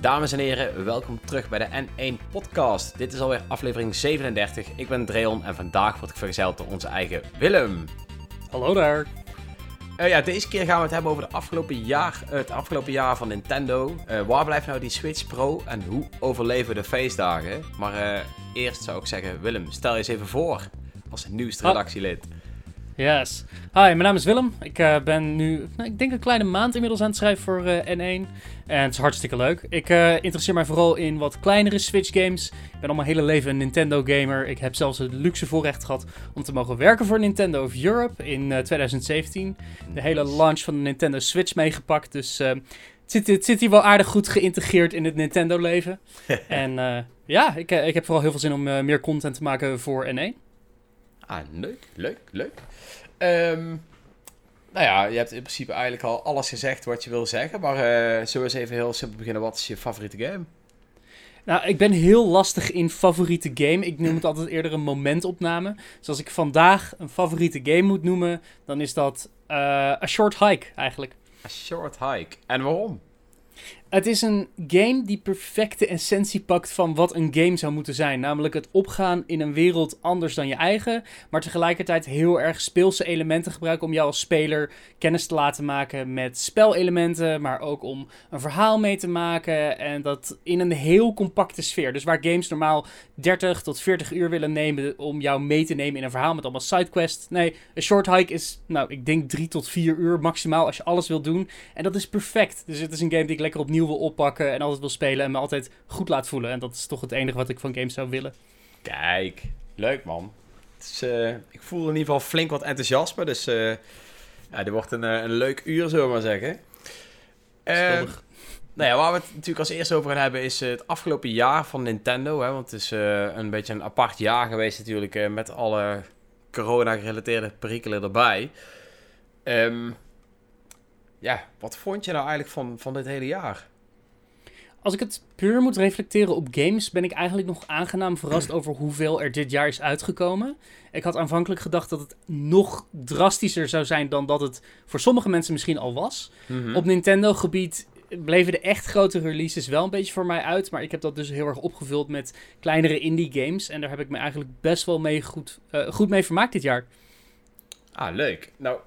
Dames en heren, welkom terug bij de N1 Podcast. Dit is alweer aflevering 37. Ik ben Dreon en vandaag word ik vergezeld door onze eigen Willem. Hallo daar. Uh, ja, deze keer gaan we het hebben over de afgelopen jaar, uh, het afgelopen jaar van Nintendo. Uh, waar blijft nou die Switch Pro en hoe overleven de feestdagen? Maar eerst zou ik zeggen, Willem, stel je eens even voor als nieuwste redactielid. Yes. Hi, mijn naam is Willem. Ik uh, ben nu, nou, ik denk een kleine maand inmiddels aan het schrijven voor uh, N1. En het is hartstikke leuk. Ik uh, interesseer mij vooral in wat kleinere Switch games. Ik ben al mijn hele leven een Nintendo gamer. Ik heb zelfs het luxe voorrecht gehad om te mogen werken voor Nintendo of Europe in 2017. De hele launch van de Nintendo Switch meegepakt. Dus het zit, het zit hier wel aardig goed geïntegreerd in het Nintendo leven. en ja, ik, ik heb vooral heel veel zin om meer content te maken voor N1. Ah, leuk, leuk, leuk. Um, nou ja, je hebt in principe eigenlijk al alles gezegd wat je wil zeggen. Maar uh, zullen we eens even heel simpel beginnen. Wat is je favoriete game? Nou, ik ben heel lastig in favoriete game. Ik noem het altijd eerder een momentopname. Dus als ik vandaag een favoriete game moet noemen, dan is dat uh, A Short Hike eigenlijk. A Short Hike. En waarom? Het is een game die perfecte essentie pakt van wat een game zou moeten zijn. Namelijk het opgaan in een wereld anders dan je eigen. Maar tegelijkertijd heel erg speelse elementen gebruiken om jou als speler kennis te laten maken met spelelementen. Maar ook om een verhaal mee te maken. En dat in een heel compacte sfeer. Dus waar games normaal 30 tot 40 uur willen nemen om jou mee te nemen in een verhaal met allemaal sidequests. Nee, een short hike is, nou, ik denk 3 tot 4 uur maximaal als je alles wil doen. En dat is perfect. Dus het is een game die ik lekker opnieuw wil oppakken en altijd wil spelen en me altijd goed laat voelen. En dat is toch het enige wat ik van games zou willen. Kijk, leuk man. Is, uh, ik voel in ieder geval flink wat enthousiasme, dus uh, ja, dit wordt een, uh, een leuk uur, zullen we maar zeggen. Uh, nou ja, waar we het natuurlijk als eerste over gaan hebben is het afgelopen jaar van Nintendo. Hè, want het is een beetje een apart jaar geweest natuurlijk met alle corona-gerelateerde perikelen erbij. Um, ja, wat vond je nou eigenlijk van, van dit hele jaar? Als ik het puur moet reflecteren op games, ben ik eigenlijk nog aangenaam verrast over hoeveel er dit jaar is uitgekomen. Ik had aanvankelijk gedacht dat het nog drastischer zou zijn dan dat het voor sommige mensen misschien al was. Mhm. Op Nintendo-gebied bleven de echt grote releases wel een beetje voor mij uit. Maar ik heb dat dus heel erg opgevuld met kleinere indie games. En daar heb ik me eigenlijk best wel mee goed, uh, goed mee vermaakt dit jaar. Ah, leuk. Nou,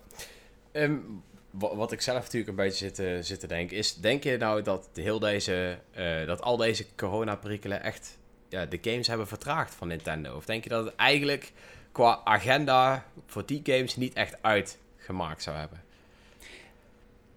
um, wat ik zelf natuurlijk een beetje zit, te, zit te denken, is: denk je nou dat heel deze, uh, dat al deze corona-perikelen echt ja, de games hebben vertraagd van Nintendo? Of denk je dat het eigenlijk qua agenda voor die games niet echt uitgemaakt zou hebben?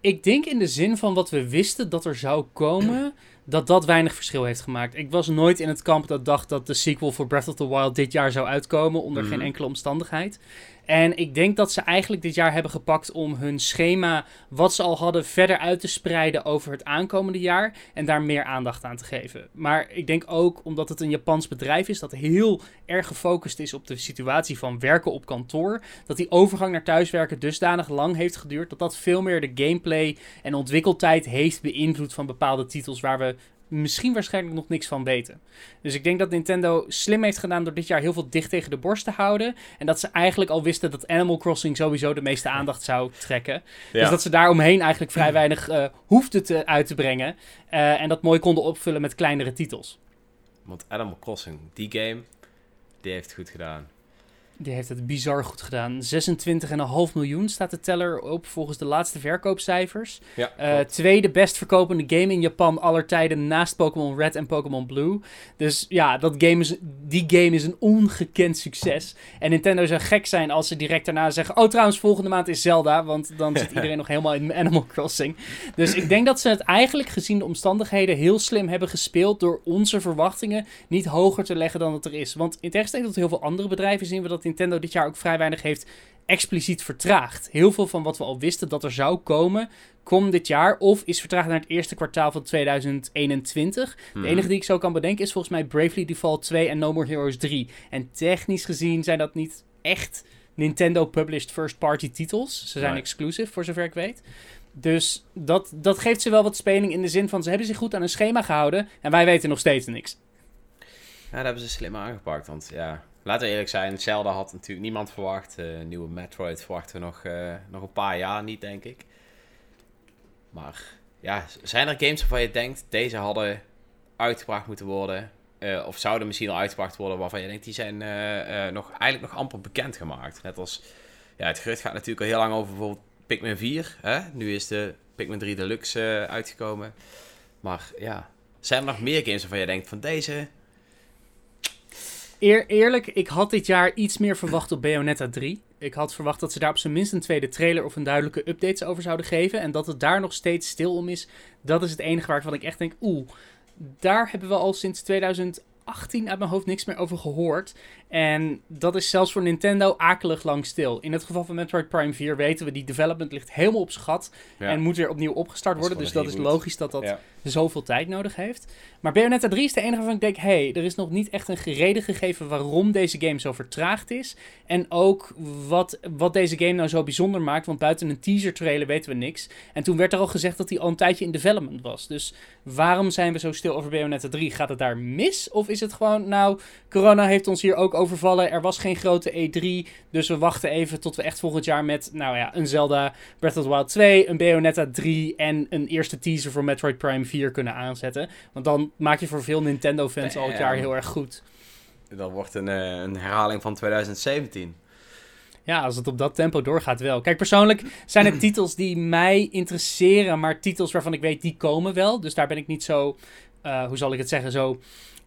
Ik denk in de zin van wat we wisten dat er zou komen, dat dat weinig verschil heeft gemaakt. Ik was nooit in het kamp dat dacht dat de sequel voor Breath of the Wild dit jaar zou uitkomen, onder geen mhm. enkele omstandigheid. En ik denk dat ze eigenlijk dit jaar hebben gepakt om hun schema, wat ze al hadden, verder uit te spreiden over het aankomende jaar. En daar meer aandacht aan te geven. Maar ik denk ook omdat het een Japans bedrijf is dat heel erg gefocust is op de situatie van werken op kantoor. Dat die overgang naar thuiswerken dusdanig lang heeft geduurd. Dat dat veel meer de gameplay en ontwikkeltijd heeft beïnvloed van bepaalde titels waar we misschien waarschijnlijk nog niks van weten. Dus ik denk dat Nintendo slim heeft gedaan door dit jaar heel veel dicht tegen de borst te houden. En dat ze eigenlijk al wisten dat Animal Crossing sowieso de meeste aandacht zou trekken. Dus dat ze daar omheen eigenlijk vrij weinig uh, hoefden te, uit te brengen. Uh, en dat mooi konden opvullen met kleinere titels. Want Animal Crossing, die game, die heeft goed gedaan. Die heeft het bizar goed gedaan. 26,5 miljoen staat de teller op volgens de laatste verkoopcijfers. Ja, uh, tweede best verkopende game in Japan aller tijden naast Pokémon Red en Pokémon Blue. Dus ja, dat game is, die game is een ongekend succes. En Nintendo zou gek zijn als ze direct daarna zeggen... Oh, trouwens, volgende maand is Zelda. Want dan zit iedereen nog helemaal in Animal Crossing. Dus ik denk dat ze het eigenlijk gezien de omstandigheden heel slim hebben gespeeld... door onze verwachtingen niet hoger te leggen dan het er is. Want in tegenstelling tot heel veel andere bedrijven zien we dat Nintendo dit jaar ook vrij weinig heeft expliciet vertraagd. Heel veel van wat we al wisten dat er zou komen, komt dit jaar of is vertraagd naar het eerste kwartaal van 2021. De hmm. enige die ik zo kan bedenken is volgens mij Bravely Default 2 en No More Heroes 3. En technisch gezien zijn dat niet echt Nintendo-published first-party titels. Ze zijn exclusive, voor zover ik weet. Dus dat, dat geeft ze wel wat speling in de zin van ze hebben zich goed aan een schema gehouden en wij weten nog steeds niks. Ja, daar hebben ze slim aangepakt, want ja, laten eerlijk zijn, Zelda had natuurlijk niemand verwacht. Uh, nieuwe Metroid verwachten we nog, nog een paar jaar niet, denk ik. Maar ja, zijn er games waarvan je denkt, deze hadden uitgebracht moeten worden? of zouden misschien al uitgebracht worden waarvan je denkt, die zijn nog, eigenlijk nog amper bekendgemaakt? Net als, ja, het gerucht gaat natuurlijk al heel lang over bijvoorbeeld Pikmin 4. Hè? Nu is de Pikmin 3 Deluxe uitgekomen. Maar ja, zijn er nog meer games waarvan je denkt van deze... Eer, eerlijk, ik had dit jaar iets meer verwacht op Bayonetta 3. Ik had verwacht dat ze daar op zijn minst een tweede trailer of een duidelijke updates over zouden geven. En dat het daar nog steeds stil om is, dat is het enige waarvan ik echt denk, oeh, daar hebben we al sinds 2018 uit mijn hoofd niks meer over gehoord. En dat is zelfs voor Nintendo akelig lang stil. In het geval van Metroid Prime 4 weten we, die development ligt helemaal op schat. En moet weer opnieuw opgestart worden. Dus dat is logisch dat dat zoveel tijd nodig heeft. Maar Bayonetta 3 is de enige waarvan ik denk... hey, er is nog niet echt een reden gegeven waarom deze game zo vertraagd is. En ook wat, wat deze game nou zo bijzonder maakt. Want buiten een teaser trailer weten we niks. En toen werd er al gezegd dat hij al een tijdje in development was. Dus waarom zijn we zo stil over Bayonetta 3? Gaat het daar mis? Of is het gewoon, nou, corona heeft ons hier ook overvallen. Er was geen grote E3. Dus we wachten even tot we echt volgend jaar met, nou ja, een Zelda Breath of the Wild 2, een Bayonetta 3 en een eerste teaser voor Metroid Prime 4 kunnen aanzetten. Want dan maak je voor veel Nintendo-fans al het jaar heel erg goed. Dat wordt een, eh, een herhaling van 2017. Ja, als het op dat tempo doorgaat wel. Kijk, persoonlijk zijn het titels die mij interesseren, maar titels waarvan ik weet die komen wel. Dus daar ben ik niet zo, uh, hoe zal ik het zeggen, zo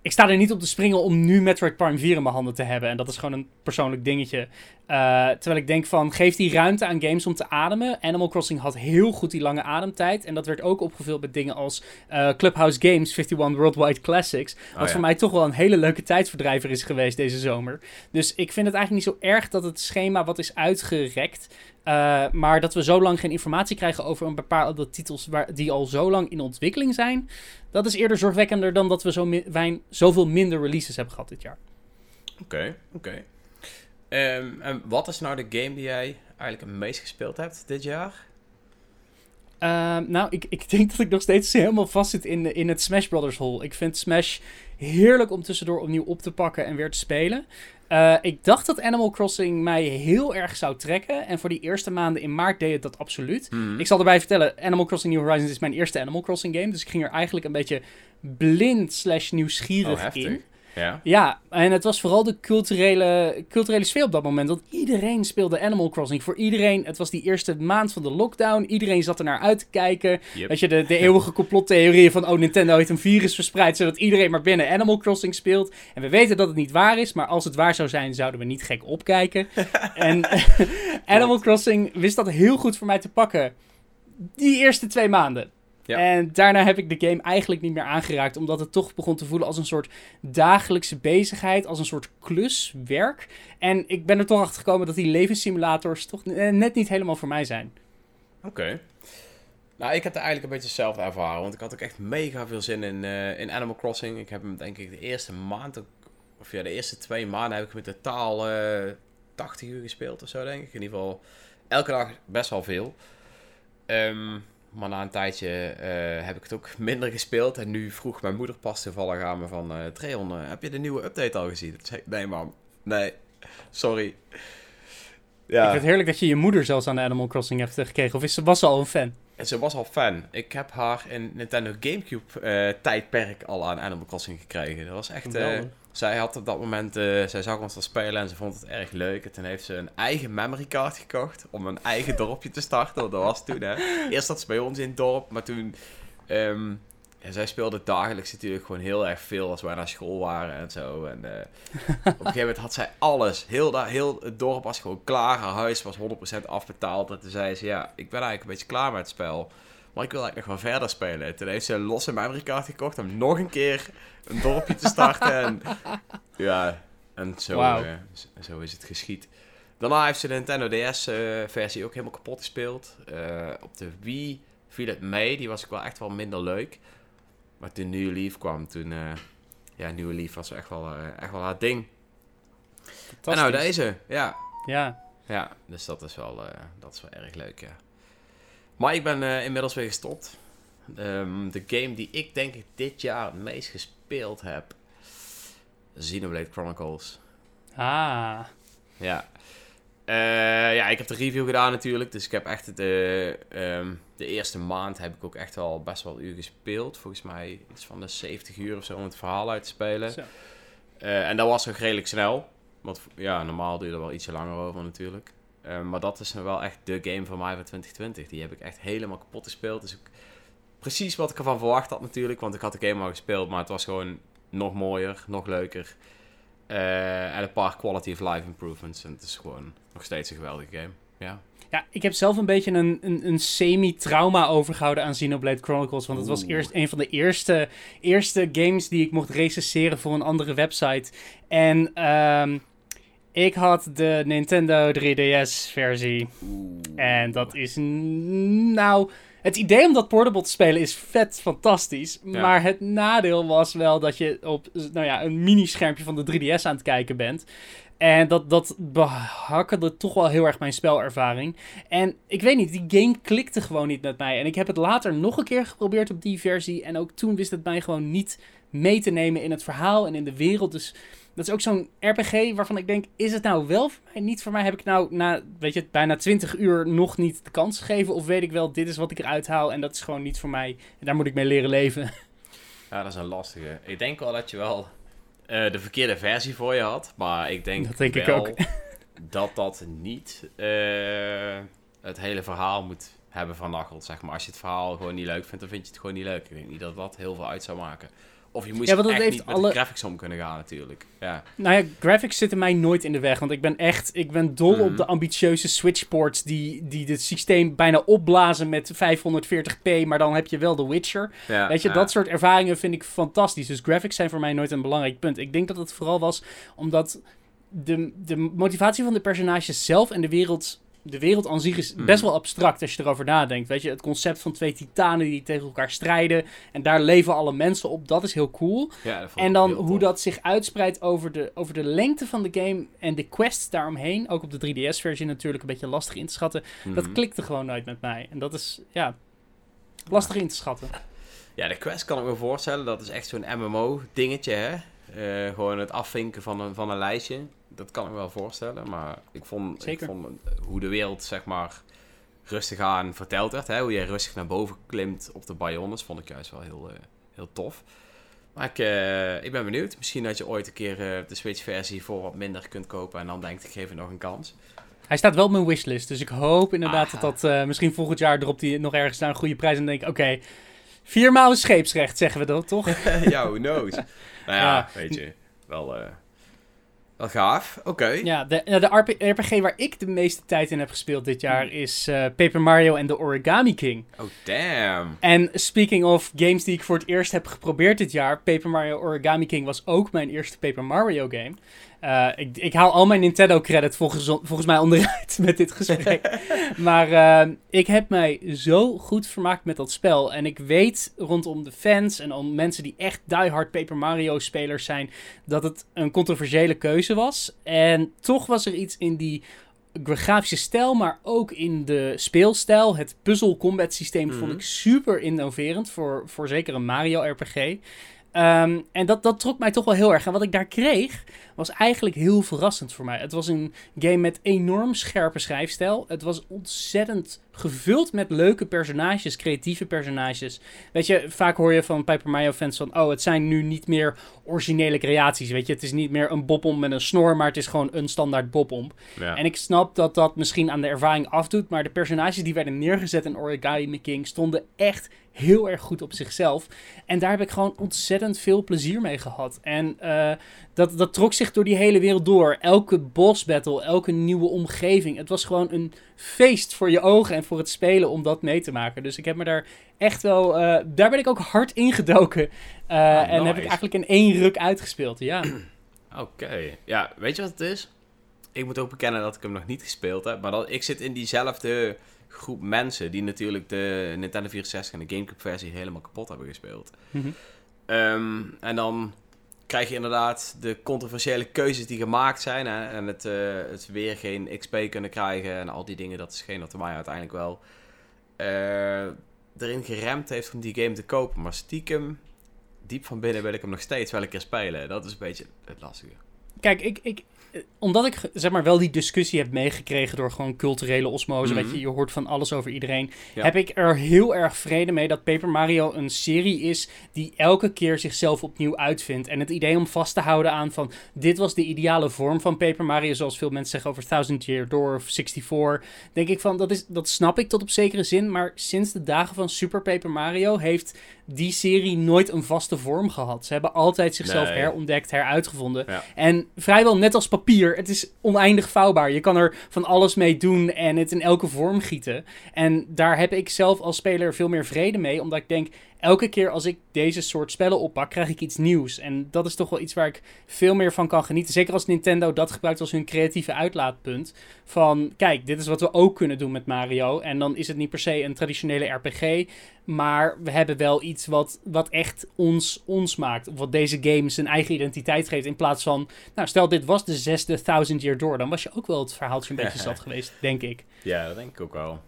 ik sta er niet op te springen om nu Metroid Prime 4 in mijn handen te hebben. En dat is gewoon een persoonlijk dingetje. Uh, terwijl ik denk van, geef die ruimte aan games om te ademen. Animal Crossing had heel goed die lange ademtijd. En dat werd ook opgevuld met dingen als uh, Clubhouse Games 51 Worldwide Classics. Wat oh, voor mij toch wel een hele leuke tijdverdrijver is geweest deze zomer. Dus ik vind het eigenlijk niet zo erg dat het schema wat is uitgerekt... Uh, maar dat we zo lang geen informatie krijgen over een bepaalde titels waar, die al zo lang in ontwikkeling zijn. Dat is eerder zorgwekkender dan dat we zo min, zoveel minder releases hebben gehad dit jaar. Oké, oké. Ehm, en wat is nou de game die jij eigenlijk het meest gespeeld hebt dit jaar? Ehm, nou, ik, ik denk dat ik nog steeds helemaal vast zit in, in het Smash Brothers hole. Ik vind Smash heerlijk om tussendoor opnieuw op te pakken en weer te spelen. Uh, ik dacht dat Animal Crossing mij heel erg zou trekken. En voor die eerste maanden in maart deed het dat absoluut. Mhm. Ik zal erbij vertellen, Animal Crossing New Horizons is mijn eerste Animal Crossing game. Dus ik ging er eigenlijk een beetje blind slash nieuwsgierig oh, in. Ja. ja, en het was vooral de culturele, culturele sfeer op dat moment. Want iedereen speelde Animal Crossing. Voor iedereen, het was die eerste maand van de lockdown. Iedereen zat er naar uit te kijken. Yep. Weet je, de, de eeuwige complottheorieën van... oh, Nintendo heeft een virus verspreid... zodat iedereen maar binnen Animal Crossing speelt. En we weten dat het niet waar is. Maar als het waar zou zijn, zouden we niet gek opkijken. en Animal Crossing wist dat heel goed voor mij te pakken. Die eerste twee maanden. En daarna heb ik de game eigenlijk niet meer aangeraakt, omdat het toch begon te voelen als een soort dagelijkse bezigheid, als een soort kluswerk. En ik ben er toch achter gekomen dat die levenssimulators toch net niet helemaal voor mij zijn. Oké. Nou, ik heb er eigenlijk een beetje hetzelfde ervaren, want ik had ook echt mega veel zin in, uh, in Animal Crossing. Ik heb hem denk ik de eerste maand, of ja, de eerste twee maanden heb ik hem totaal uh, eh, 80 uur gespeeld of zo, denk ik. In ieder geval elke dag best wel veel. Um, maar na een tijdje eh, heb ik het ook minder gespeeld. En nu vroeg mijn moeder pas toevallig aan me van... Uh, Treon, uh, heb je de nieuwe update al gezien? zei nee man, nee, sorry. Ja. Ik vind het heerlijk dat je je moeder zelfs aan Animal Crossing hebt gekregen. Of is was ze al een fan? En ze was al fan. Ik heb haar in Nintendo Gamecube tijdperk al aan Animal Crossing gekregen. Dat was echt zij had op dat moment, uh, zij zag ons al spelen en ze vond het erg leuk. En toen heeft ze een eigen memory card gekocht om een eigen dorpje te starten. Dat was toen, hè. Eerst zat ze bij ons in het dorp, maar toen... Um, ja, zij speelde dagelijks natuurlijk gewoon heel erg veel als wij naar school waren en zo. En uh, op een gegeven moment had zij alles. Heel, da heel het dorp was gewoon klaar. Haar huis was 100% afbetaald. En toen zei ze, ja, ik ben eigenlijk een beetje klaar met het spel. Maar ik wil eigenlijk nog wel verder spelen. Toen heeft ze een losse memory card gekocht om nog een keer een dorpje te starten. en, ja, en zo, uh, zo is het geschied. Daarna heeft ze de Nintendo DS-versie eh, ook helemaal kapot gespeeld. Op de Wii viel het mee. Die was ik wel echt wel minder leuk. Maar toen New Leaf kwam, toen... ja, New Leaf was echt wel, echt wel haar ding. En nou deze, ja. Ja. Ja, dus dat is wel, dat is wel erg leuk, ja. Maar ik ben inmiddels weer gestopt. Um, de game die ik denk ik dit jaar het meest gespeeld heb. Xenoblade Chronicles. Ah. Ja. Uh, ja, ik heb de review gedaan natuurlijk. Dus ik heb echt de, um, de eerste maand heb ik ook echt wel best wel uur gespeeld. Volgens mij iets van de 70 uur of zo om het verhaal uit te spelen. Uh, en dat was ook redelijk snel. Want ja, normaal je er wel ietsje langer over natuurlijk. Uh, maar dat is wel echt de game van mij van 2020. Die heb ik echt helemaal kapot gespeeld. Dus ik, precies wat ik ervan verwacht had natuurlijk. Want ik had de game al gespeeld, maar het was gewoon nog mooier, nog leuker. Uh, en een paar quality of life improvements. En het is gewoon nog steeds een geweldige game. Ja. Ja, ik heb zelf een beetje een, een, een semi-trauma overgehouden aan Xenoblade Chronicles. Want het was eerst een van de eerste, eerste games die ik mocht recenseren voor een andere website. En um, ik had de Nintendo 3DS-versie. En dat is nou het idee om dat portable te spelen is vet fantastisch. Maar het nadeel was wel dat je op nou ja, een mini-schermpje van de 3DS aan het kijken bent. En dat, dat behakkelde toch wel heel erg mijn spelervaring. En ik weet niet, die game klikte gewoon niet met mij. En ik heb het later nog een keer geprobeerd op die versie. En ook toen wist het mij gewoon niet mee te nemen in het verhaal en in de wereld. Dus dat is ook zo'n RPG waarvan ik denk, is het nou wel voor mij? Niet voor mij. Heb ik nou na, weet je, bijna 20 uur nog niet de kans gegeven? Of weet ik wel, dit is wat ik eruit haal en dat is gewoon niet voor mij. En daar moet ik mee leren leven. Ja, dat is een lastige. Ik denk wel dat je wel uh, de verkeerde versie voor je had. Maar ik denk, dat denk ik ook. dat dat niet uh, het hele verhaal moet hebben vernacheld, zeg maar. Als je het verhaal gewoon niet leuk vindt, dan vind je het gewoon niet leuk. Ik denk niet dat dat heel veel uit zou maken. Of je moet ja, echt heeft niet met alle... de graphics om kunnen gaan natuurlijk. Ja. Nou ja, graphics zitten mij nooit in de weg. Want ik ben echt, ik ben dol op mhm. de ambitieuze switchports die, die het systeem bijna opblazen met 540p. Maar dan heb je wel The Witcher. Weet je, dat soort ervaringen vind ik fantastisch. Dus graphics zijn voor mij nooit een belangrijk punt. Ik denk dat het vooral was omdat de, de motivatie van de personages zelf en de wereld de wereld aan zich is best hmm. wel abstract als je erover nadenkt. Weet je, het concept van twee titanen die tegen elkaar strijden. En daar leven alle mensen op. Dat is heel cool. Ja, en dan hoe dat zich uitspreidt over de, over de lengte van de game en de quests daaromheen. Ook op de 3DS-versie natuurlijk een beetje lastig in te schatten. Dat hmm. klikte gewoon nooit met mij. En dat is, ja, lastig in te schatten. Ja, de quest kan ik me voorstellen. Dat is echt zo'n MMO-dingetje, hè? Uh, gewoon het afvinken van een, van een lijstje dat kan ik me wel voorstellen. Maar ik vond, ik vond hoe de wereld, zeg maar, rustig aan verteld werd. Hè? Hoe je rustig naar boven klimt op de Bayonnes, vond ik juist wel heel, uh, heel tof. Maar ik, uh, ik ben benieuwd. Misschien dat je ooit een keer uh, de Switch-versie voor wat minder kunt kopen. En dan denkt, ik geef het nog een kans. Hij staat wel op mijn wishlist. Dus ik hoop inderdaad ah. dat dat... misschien volgend jaar dropt hij nog ergens naar een goede prijs. En denk ik, oké, okay, vier maal scheepsrecht, zeggen we dat, toch? ja, who knows? nou ja, ja, weet je, wel... Wat gaaf, oké. Ja, de, de RPG waar ik de meeste tijd in heb gespeeld dit jaar hmm. is uh, Paper Mario en The Origami King. Oh, damn. En speaking of games die ik voor het eerst heb geprobeerd dit jaar, Paper Mario Origami King was ook mijn eerste Paper Mario game. Uh, ik, ik haal al mijn Nintendo credit volgens, volgens mij onderuit met dit gesprek. maar uh, ik heb mij zo goed vermaakt met dat spel. En ik weet rondom de fans en om mensen die echt diehard Paper Mario spelers zijn, dat het een controversiële keuze was. En toch was er iets in die grafische stijl, maar ook in de speelstijl. Het puzzle combat systeem vond mhm. ik super innoverend voor, voor zeker een Mario RPG. Um, en dat, dat trok mij toch wel heel erg. En wat ik daar kreeg, was eigenlijk heel verrassend voor mij. Het was een game met enorm scherpe schrijfstijl. Het was ontzettend gevuld met leuke personages, creatieve personages. Weet je, vaak hoor je van Paper Mario fans van... oh, het zijn nu niet meer originele creaties, weet je. Het is niet meer een bobom met een snor, maar het is gewoon een standaard bobom. Ja. En ik snap dat dat misschien aan de ervaring afdoet... maar de personages die werden neergezet in Origami King stonden echt heel erg goed op zichzelf. En daar heb ik gewoon ontzettend veel plezier mee gehad. En uh, dat, dat trok zich door die hele wereld door. Elke boss battle, elke nieuwe omgeving. Het was gewoon een feest voor je ogen en voor het spelen om dat mee te maken. Dus ik heb me daar echt wel. Uh, daar ben ik ook hard ingedoken. Uh, En heb ik eigenlijk in één ruk uitgespeeld. Ja. Oké. Ja, weet je wat het is? Ik moet ook bekennen dat ik hem nog niet gespeeld heb. Maar dat, ik zit in diezelfde groep mensen die natuurlijk de Nintendo 64 en de GameCube versie helemaal kapot hebben gespeeld. Mm en dan krijg je inderdaad de controversiële keuzes die gemaakt zijn. Hè? En het, uh, het weer geen XP kunnen krijgen en al die dingen. Dat is geen wat mij uiteindelijk wel uh, erin geremd heeft om die game te kopen. Maar stiekem, diep van binnen wil ik hem nog steeds wel een keer spelen. Dat is een beetje het lastige. Kijk, ik, ik, omdat ik zeg maar wel die discussie heb meegekregen door gewoon culturele osmose, weet je, je hoort van alles over iedereen, heb ik er heel erg vrede mee dat Paper Mario een serie is die elke keer zichzelf opnieuw uitvindt. En het idee om vast te houden aan van dit was de ideale vorm van Paper Mario, zoals veel mensen zeggen over Thousand Year Door of 64, denk ik van dat, is, dat snap ik tot op zekere zin, maar sinds de dagen van Super Paper Mario heeft die serie nooit een vaste vorm gehad. Ze hebben altijd zichzelf herontdekt, heruitgevonden. En vrijwel net als papier, het is oneindig vouwbaar. Je kan er van alles mee doen en het in elke vorm gieten. En daar heb ik zelf als speler veel meer vrede mee, omdat ik denk, elke keer als ik deze soort spellen oppak, krijg ik iets nieuws. En dat is toch wel iets waar ik veel meer van kan genieten. Zeker als Nintendo dat gebruikt als hun creatieve uitlaatpunt. Van, kijk, dit is wat we ook kunnen doen met Mario. En dan is het niet per se een traditionele RPG. Maar we hebben wel iets wat, wat echt ons, ons maakt. Of wat deze game zijn eigen identiteit geeft. In plaats van, nou stel dit was de zesde Thousand Year Door. Dan was je ook wel het verhaaltje een beetje zat geweest, denk ik. Ja, dat denk ik ook wel.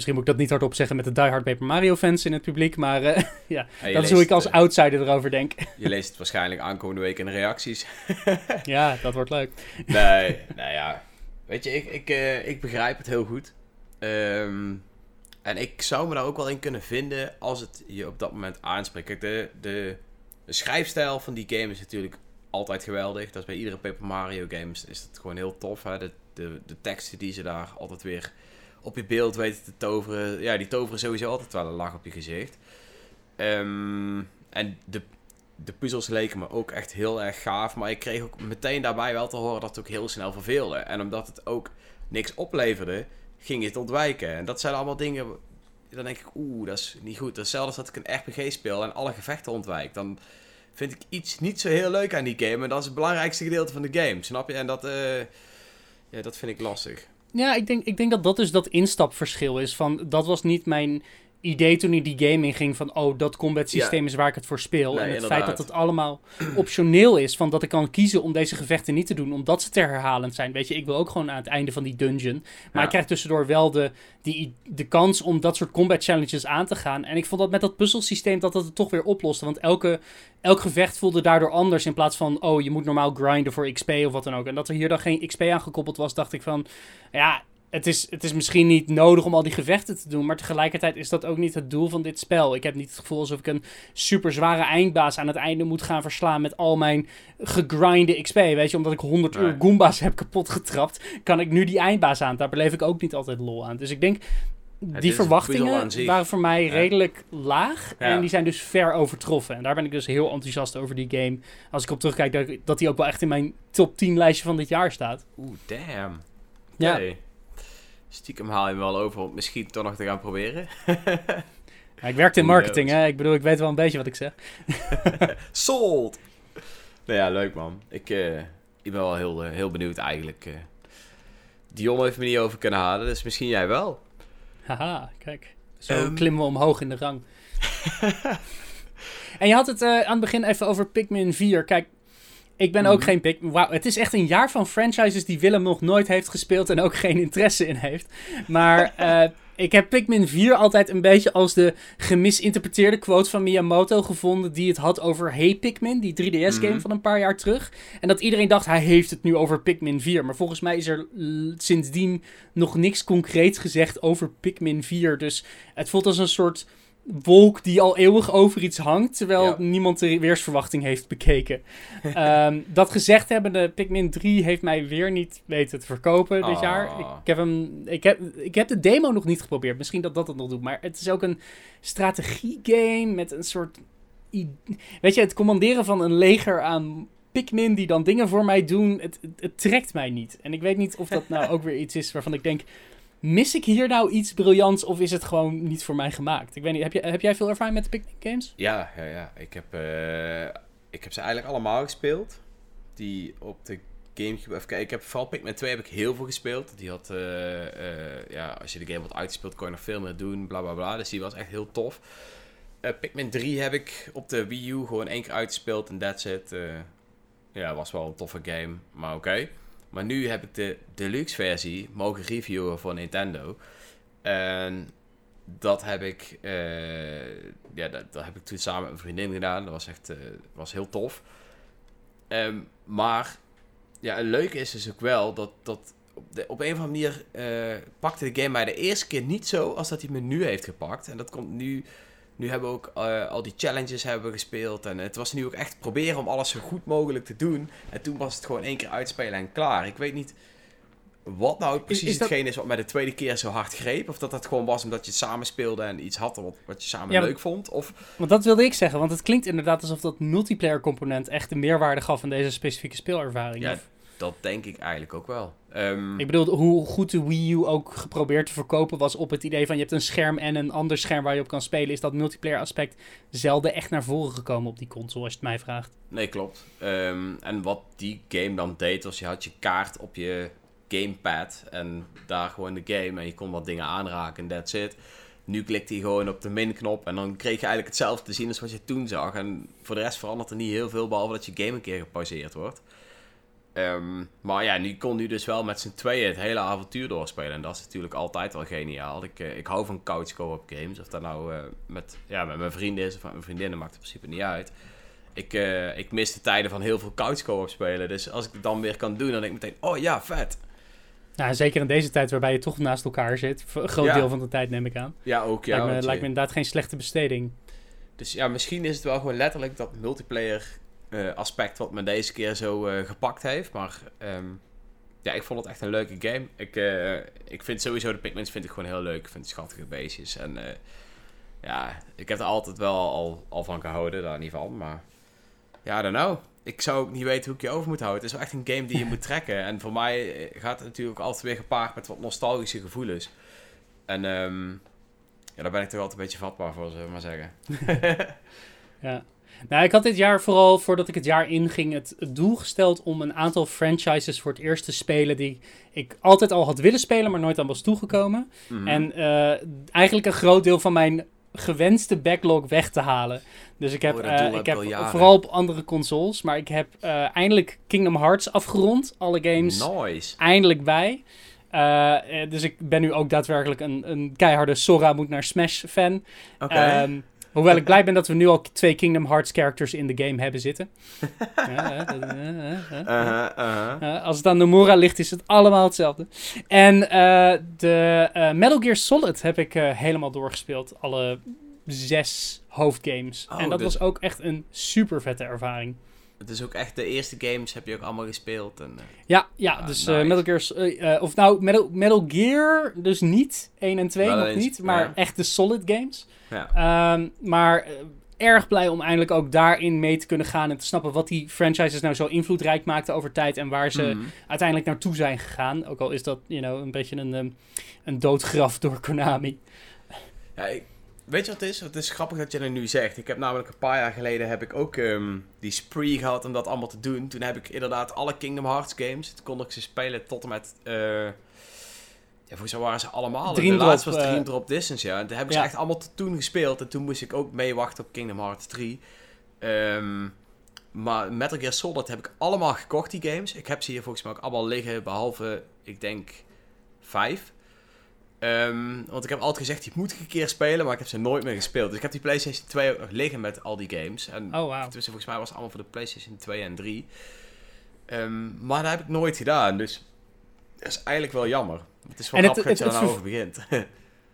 Misschien moet ik dat niet hardop zeggen met de diehard Paper Mario fans in het publiek. Maar uh, ja, dat is hoe ik als outsider erover denk. je leest het waarschijnlijk aankomende week in de reacties. ja, dat wordt leuk. nee, nou ja. Weet je, ik, ik, uh, ik begrijp het heel goed. Um, en ik zou me daar ook wel in kunnen vinden als het je op dat moment aanspreekt. Kijk, de, de, de schrijfstijl van die game is natuurlijk altijd geweldig. Dat is bij iedere Paper Mario game is het gewoon heel tof. Hè? De, de, de teksten die ze daar altijd weer op je beeld weten te toveren. Ja, die toveren sowieso altijd wel een lach op je gezicht. Um, en de, de puzzels leken me ook echt heel erg gaaf. Maar ik kreeg ook meteen daarbij wel te horen dat het ook heel snel verveelde. En omdat het ook niks opleverde, ging je het ontwijken. En dat zijn allemaal dingen. Dan denk ik, oeh, dat is niet goed. Hetzelfde als dat ik een RPG speel en alle gevechten ontwijk. Dan vind ik iets niet zo heel leuk aan die game. En dat is het belangrijkste gedeelte van de game. Snap je? En dat, uh, ja, dat vind ik lastig. Ja, ik denk, ik denk dat dat dus dat instapverschil is. Van, dat was niet mijn idee toen ik die game inging van... oh, dat combat systeem is waar ik het voor speel. en het feit dat het allemaal optioneel is... van dat ik kan kiezen om deze gevechten niet te doen... omdat ze te herhalend zijn. Weet je, ik wil ook gewoon aan het einde van die dungeon. Maar ik krijg tussendoor wel de, die, de kans om dat soort combat challenges aan te gaan. En ik vond dat met dat puzzelsysteem dat dat het toch weer oploste. Want elke, elk gevecht voelde daardoor anders... in plaats van, oh, je moet normaal grinden voor XP of wat dan ook. En dat er hier dan geen XP aangekoppeld was, dacht ik van... ja, het is, het is misschien niet nodig om al die gevechten te doen, maar tegelijkertijd is dat ook niet het doel van dit spel. Ik heb niet het gevoel alsof ik een super zware eindbaas aan het einde moet gaan verslaan met al mijn gegrinde XP. Weet je, omdat ik 100 uur Goomba's heb kapot getrapt, kan ik nu die eindbaas aan. Daar beleef ik ook niet altijd lol aan. Dus ik denk, die verwachtingen waren voor mij redelijk laag. En die zijn dus ver overtroffen. En daar ben ik dus heel enthousiast over die game. Als ik op terugkijk, dat, dat die ook wel echt in mijn top 10 lijstje van dit jaar staat. Oeh, damn. Ja. Stiekem haal je me wel over om misschien toch nog te gaan proberen. ja, ik werkte in marketing, hè. Ik bedoel, ik weet wel een beetje wat ik zeg. Sold! Nou ja, leuk man. Ik, uh, ik ben wel heel, uh, heel benieuwd eigenlijk. Uh, Dion heeft me niet over kunnen halen, dus misschien jij wel. Haha, kijk. Zo um... klimmen we omhoog in de rang. en je had het aan het begin even over Pikmin 4. Kijk, ik ben ook mhm. geen pick. Wauw, het is echt een jaar van franchises die Willem nog nooit heeft gespeeld en ook geen interesse in heeft. Maar uh, ik heb Pikmin 4 altijd een beetje als de gemisinterpreteerde quote van Miyamoto gevonden. Die het had over Hey Pikmin, die 3DS-game mhm. van een paar jaar terug. En dat iedereen dacht hij heeft het nu over Pikmin 4. Maar volgens mij is er sindsdien nog niks concreets gezegd over Pikmin 4. Dus het voelt als een soort wolk die al eeuwig over iets hangt, terwijl niemand de weersverwachting heeft bekeken. um, dat gezegd hebben, de Pikmin 3 heeft mij weer niet weten te verkopen dit jaar. Ik, heb hem, ik, heb, ik heb de demo nog niet geprobeerd, misschien dat dat het nog doet, maar het is ook een strategiegame met een soort... Weet je, het commanderen van een leger aan Pikmin die dan dingen voor mij doen, het, het trekt mij niet. En ik weet niet of dat nou ook weer iets is waarvan ik denk mis ik hier nou iets briljants of is het gewoon niet voor mij gemaakt? Ik weet niet, heb, je, heb jij veel ervaring met de Picnic Games? Ja, ja, ja. Ik heb, uh, ik heb ze eigenlijk allemaal gespeeld. Die op de Gamecube. Even kijken, ik heb vooral Pikmin 2 heb ik heel veel gespeeld. Die had, uh, uh, ja, als je de game wat uitgespeeld, kon je nog veel meer doen, bla bla bla. Dus die was echt heel tof. Pikmin 3 heb ik op de Wii U gewoon één keer uitgespeeld en that's it. ja, was wel een toffe game, maar oké. Maar nu heb ik de deluxe versie mogen reviewen voor Nintendo. En dat heb ik, uh, ja, dat, heb ik toen samen met een vriendin gedaan. Dat was echt uh, was heel tof. Um, maar ja, het leuke is dus ook wel dat, dat op, een of andere manier uh, pakte de game mij de eerste keer niet zo als dat hij me nu heeft gepakt. En dat komt nu. Nu hebben we ook uh, al die challenges hebben gespeeld. En het was nu ook echt proberen om alles zo goed mogelijk te doen. En toen was het gewoon één keer uitspelen en klaar. Ik weet niet wat nou precies is, hetgeen is wat mij de tweede keer zo hard greep. Of dat dat gewoon was omdat je samen speelde en iets had wat, wat je samen leuk vond. Of... Want dat wilde ik zeggen, want het klinkt inderdaad alsof dat multiplayer component echt de meerwaarde gaf aan deze specifieke speelervaring. Ja, dat denk ik eigenlijk ook wel. Ehm, ik bedoel, hoe goed de Wii U ook geprobeerd te verkopen was op het idee van je hebt een scherm en een ander scherm waar je op kan spelen, is dat multiplayer aspect zelden echt naar voren gekomen op die console, als je het mij vraagt. Nee, klopt. Ehm, en wat die game dan deed, was je had je kaart op je gamepad en daar gewoon de game en je kon wat dingen aanraken en that's it. Nu klikte hij gewoon op de min-knop en dan kreeg je eigenlijk hetzelfde te zien als wat je toen zag. En voor de rest verandert er niet heel veel, behalve dat je game een keer gepauzeerd wordt. Ehm, maar ja, nu kon nu dus wel met z'n tweeën het hele avontuur doorspelen. En dat is natuurlijk altijd wel geniaal. Ik, uh, ik hou van couch co-op games. Of dat nou uh, met, ja, met mijn vrienden is of met mijn vriendinnen, maakt in principe niet uit. Ik, uh, ik mis de tijden van heel veel couch co-op spelen. Dus als ik het dan weer kan doen, dan denk ik meteen, oh ja, vet. Nou, zeker in deze tijd waarbij je toch naast elkaar zit. Een groot deel van de tijd neem ik aan. Ja, ook. Ja, lijkt, me, lijkt me inderdaad geen slechte besteding. Dus ja, misschien is het wel gewoon letterlijk dat multiplayer uh, aspect wat me deze keer zo uh, gepakt heeft. Maar um, ja, ik vond het echt een leuke game. Ik, uh, ik vind sowieso de Pikmins vind ik gewoon heel leuk. Ik vind het schattige beestjes. En ja, ik heb er altijd wel al, al van gehouden, daar niet van. Maar ja, I don't know ik zou ook niet weten hoe ik je over moet houden. Het is wel echt een game die je moet trekken. En voor mij eh, gaat het natuurlijk altijd weer gepaard met wat nostalgische gevoelens. En um, ja, daar ben ik toch altijd een beetje vatbaar voor, zullen we maar zeggen. ja. Nou, ik had dit jaar vooral, voordat ik het jaar inging, het, het doel gesteld om een aantal franchises voor het eerst te spelen die ik altijd al had willen spelen, maar nooit aan was toegekomen. Mhm. En uh, eigenlijk een groot deel van mijn gewenste backlog weg te halen. Dus ik heb, oh, uh, ik heb vooral op andere consoles, maar ik heb uh, eindelijk Kingdom Hearts afgerond. Alle games nice. eindelijk bij. Uh, dus ik ben nu ook daadwerkelijk een, een keiharde Sora moet naar Smash fan. Okay. Um, Hoewel ik blij ben dat we nu al twee Kingdom Hearts characters in de game hebben zitten. als het aan Nomura ligt, is het allemaal hetzelfde. En uh, de uh, Metal Gear Solid heb ik uh, helemaal doorgespeeld. Alle zes hoofdgames. Oh, en dat dus... was ook echt een super vette ervaring. Het is ook echt de eerste games heb je ook allemaal gespeeld. En, ja, ja, ah, dus nice. Metal Gear... of nou, Metal, Metal Gear dus niet. 1 en 2 nog niet. Maar ja. echt de Solid games. Ja. Um, maar uh, erg blij om eindelijk ook daarin mee te kunnen gaan en te snappen wat die franchises nou zo invloedrijk maakten over tijd en waar ze mm. uiteindelijk naartoe zijn gegaan. Ook al is dat you know, een beetje een, um, een doodgraf door Konami. Ja, ik, weet je wat het is? Het is grappig dat je dat nu zegt. Ik heb namelijk een paar jaar geleden heb ik ook um, die spree gehad om dat allemaal te doen. Toen heb ik inderdaad alle Kingdom Hearts games, toen kon ik ze spelen tot en met... Uh, ja, volgens mij waren ze allemaal. Dream de laatste was Dream uh, Drop Distance, ja. En toen heb ik ja. ze echt allemaal toen gespeeld. En toen moest ik ook mee wachten op Kingdom Hearts 3. Um, maar Metal Gear Solid heb ik allemaal gekocht, die games. Ik heb ze hier volgens mij ook allemaal liggen, behalve, ik denk, vijf. Um, want ik heb altijd gezegd, die moet ik een keer spelen, maar ik heb ze nooit meer gespeeld. Dus ik heb die PlayStation 2 ook nog liggen met al die games. En oh, wow. volgens mij was het allemaal voor de PlayStation 2 en 3. Um, maar dat heb ik nooit gedaan, dus dat is eigenlijk wel jammer. Het is wel grappig dat je nou over begint.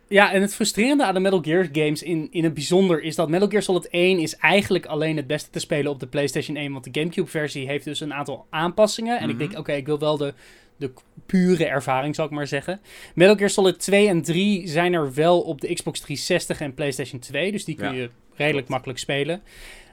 ja, en het frustrerende aan de Metal Gear games in, in het bijzonder is dat Metal Gear Solid 1 is eigenlijk alleen het beste te spelen op de PlayStation 1. Want de GameCube versie heeft dus een aantal aanpassingen. En ik mhm. denk, oké, ik wil wel de, de pure ervaring, zal ik maar zeggen. Metal Gear Solid 2 en 3 zijn er wel op de Xbox 360 en PlayStation 2. Dus die kun je redelijk makkelijk spelen.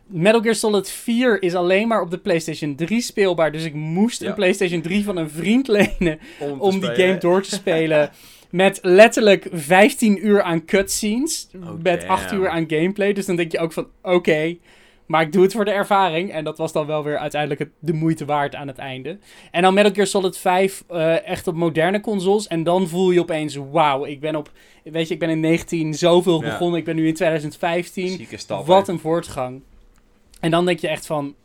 Metal Gear Solid 4 is alleen maar op de PlayStation 3 speelbaar. Dus ik moest een PlayStation 3 van een vriend lenen om, die game door te spelen. met letterlijk 15 uur aan cutscenes. Oh, met 8 uur aan gameplay. Dus dan denk je ook van, oké, maar ik doe het voor de ervaring. En dat was dan wel weer uiteindelijk de moeite waard aan het einde. En dan Metal Gear Solid 5 uh, eh, echt op moderne consoles. En dan voel je opeens, wauw, ik ben op... Weet je, ik ben in 19 zoveel ja. begonnen. Ik ben nu in 2015. Stap, Wat een voortgang. En dan denk je echt van,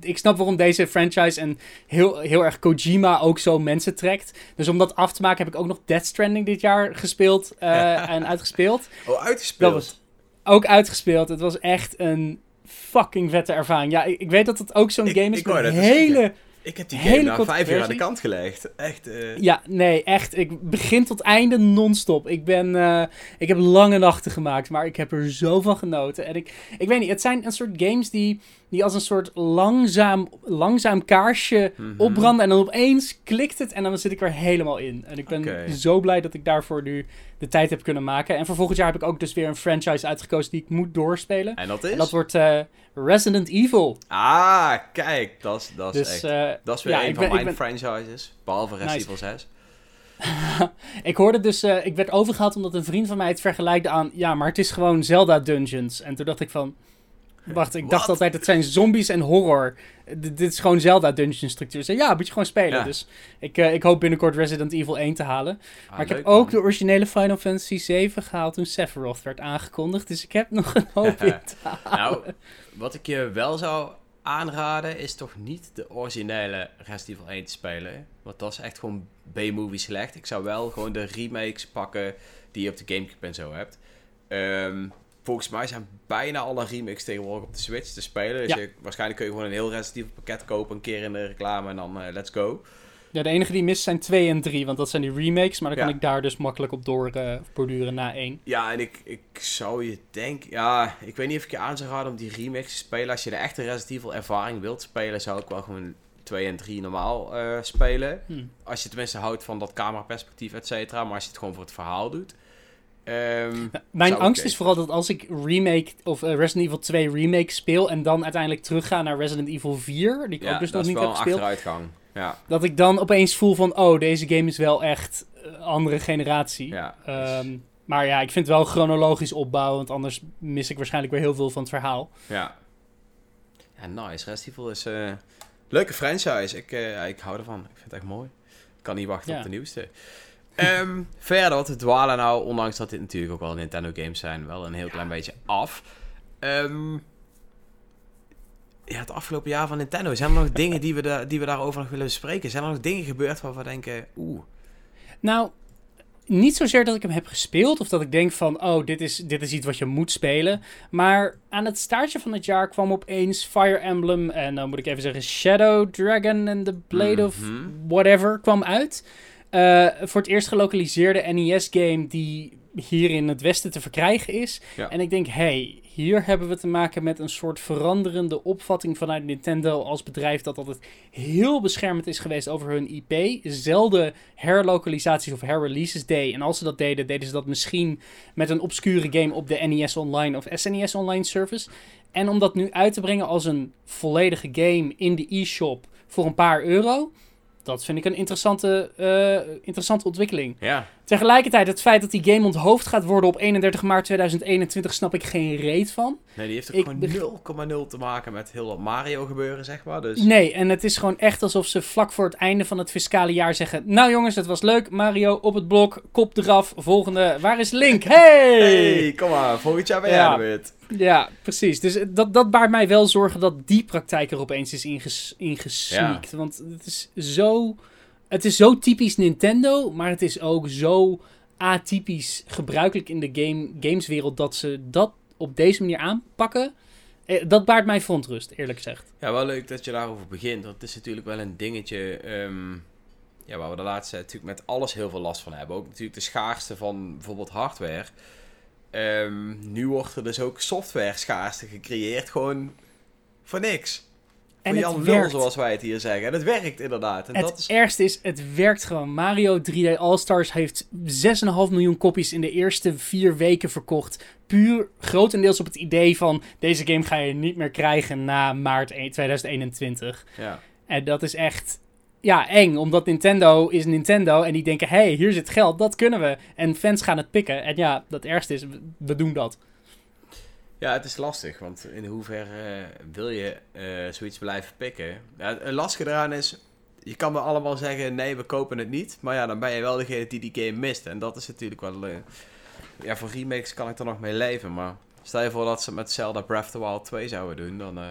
ik snap waarom deze franchise en heel, heel erg Kojima ook zo mensen trekt. Dus om dat af te maken heb ik ook nog Death Stranding dit jaar gespeeld uh, en uitgespeeld. Oh, uitgespeeld? Dat was ook uitgespeeld. Het was echt een fucking vette ervaring. Ja, ik, ik weet dat het ook zo'n game is met hele, Ik heb die game na vijf uur aan de kant gelegd. Echt. Uh... Ja, nee, echt. Ik begin tot einde non-stop. Ik ben, uh, ik heb lange nachten gemaakt, maar ik heb er zo van genoten. En ik, ik weet niet, het zijn een soort games die die als een soort langzaam, langzaam kaarsje mm opbranden. En dan opeens klikt het en dan zit ik er helemaal in. En ik ben zo blij dat ik daarvoor nu de tijd heb kunnen maken. En voor volgend jaar heb ik ook dus weer een franchise uitgekozen die ik moet doorspelen. En dat is? En dat wordt uh, Resident Evil. Ah, kijk, dat is, dat is dus, echt... Uh, dat is weer ja, een van mijn franchises. Behalve Resident Evil 6. ik hoorde dus, uh, ik werd overgehaald omdat een vriend van mij het vergelijkte aan, ja, maar het is gewoon Zelda Dungeons. En toen dacht ik van, Wacht, ik dacht altijd, het zijn zombies en horror. dit is gewoon Zelda dungeon structuur. ja, moet je gewoon spelen. Dus ik, uh, ik hoop binnenkort Resident Evil 1 te halen. Ah, maar ik heb ook de originele Final Fantasy 7 gehaald toen Sephiroth werd aangekondigd. Dus ik heb nog een hoop in te halen. Nou, wat ik je wel zou aanraden is toch niet de originele Resident Evil 1 te spelen. Want dat is echt gewoon B-movie slecht. Ik zou wel gewoon de remakes pakken die je op de Gamecube en zo hebt. Um, volgens mij zijn bijna alle remakes tegenwoordig op de Switch te spelen. Dus je, waarschijnlijk kun je gewoon een heel Resident pakket kopen, een keer in de reclame en dan uh, let's go. Ja, de enige die mist zijn 2 en 3, want dat zijn die remakes. Maar dan kan ik daar dus makkelijk op door uh, borduren na 1. Ja, en ik, ik zou je denken... Ja, ik weet niet of ik je aan zou raden om die remakes te spelen. Als je de echte Resident Evil ervaring wilt spelen, zou ik wel gewoon 2 en 3 normaal uh, spelen. Hmm. Als je tenminste houdt van dat cameraperspectief, et cetera. Maar als je het gewoon voor het verhaal doet. Um, Mijn angst is vooral dat als ik remake of uh, Resident Evil 2 remake speel en dan uiteindelijk terugga naar Resident Evil 4, die ik ook dus nog niet heb gespeeld. achteruitgang. Ja. Dat ik dan opeens voel van, oh, deze game is wel echt uh, andere generatie. Ja, um, maar ja, ik vind het wel chronologisch opbouwen, want anders mis ik waarschijnlijk weer heel veel van het verhaal. Ja. Ja, nice. Resident Evil is een uh, leuke franchise. Ik, ik hou ervan. Ik vind het echt mooi. Ik kan niet wachten op de nieuwste. Um, verder, we dwalen nou, ondanks dat dit natuurlijk ook wel Nintendo games zijn, wel een heel klein beetje af. Um, ja, het afgelopen jaar van Nintendo, zijn er nog dingen die we, da die we daarover nog willen bespreken? Zijn er nog dingen gebeurd waarvan we denken, oeh. Nou, niet zozeer dat ik hem heb gespeeld of dat ik denk van, oh, dit is, dit is iets wat je moet spelen. Maar aan het staartje van het jaar kwam opeens Fire Emblem en dan moet ik even zeggen Shadow Dragon and the Blade of mhm. whatever kwam uit. Uh, voor het eerst gelokaliseerde NES-game die hier in het Westen te verkrijgen is. En ik denk, hey, hier hebben we te maken met een soort veranderende opvatting vanuit Nintendo als bedrijf dat altijd heel beschermend is geweest over hun IP. Zelden herlokalisaties of herreleases deed. En als ze dat deden, deden ze dat misschien met een obscure game op de NES Online of SNES Online service. En om dat nu uit te brengen als een volledige game in de e-shop voor een paar euro dat vind ik een interessante, uh, interessante ontwikkeling. Ja. Tegelijkertijd, het feit dat die game onthoofd gaat worden op 31 maart 2021, snap ik geen reet van. Nee, die heeft ook gewoon 0,0 te maken met heel wat Mario gebeuren, zeg maar. Dus... Nee, en het is gewoon echt alsof ze vlak voor het einde van het fiscale jaar zeggen... Nou jongens, het was leuk. Mario op het blok, kop eraf. Volgende, waar is Link? Hey! Hey, kom maar. Volgend jaar ben jij ja. weer. Ja, precies. Dus dat, dat baart mij wel zorgen dat die praktijk er opeens is inges, ingesneakt. Want het is zo... Het is zo typisch Nintendo, maar het is ook zo atypisch gebruikelijk in de game, gameswereld dat ze dat op deze manier aanpakken. Eh, dat baart mij verontrust, eerlijk gezegd. Ja, wel leuk dat je daarover begint. Want het is natuurlijk wel een dingetje ehm, ja, waar we de laatste natuurlijk met alles heel veel last van hebben. Ook natuurlijk de schaarste van bijvoorbeeld hardware. Um, nu wordt er dus ook software schaarste gecreëerd, gewoon voor niks. En Jan het werkt. zoals wij het hier zeggen. En het werkt inderdaad. En het dat is... ergste is, het werkt gewoon. Mario 3D All-Stars heeft 6,5 miljoen kopies in de eerste vier weken verkocht. Puur grotendeels op het idee van... deze game ga je niet meer krijgen na maart 2021. Ja. En dat is echt ja, eng, omdat Nintendo is Nintendo en die denken, hey, hier zit geld, dat kunnen we. En fans gaan het pikken. En ja, dat ergste is, we doen dat. Ja, het is lastig, want in hoeverre wil je uh, zoiets blijven pikken? Ja, het lastige eraan is, je kan me allemaal zeggen, nee, we kopen het niet. Maar ja, dan ben je wel degene die die game mist. En dat is natuurlijk wel... Uh, ja, voor remakes kan ik er nog mee leven, maar... Stel je voor dat ze met Zelda Breath of the Wild 2 zouden doen, dan... Uh,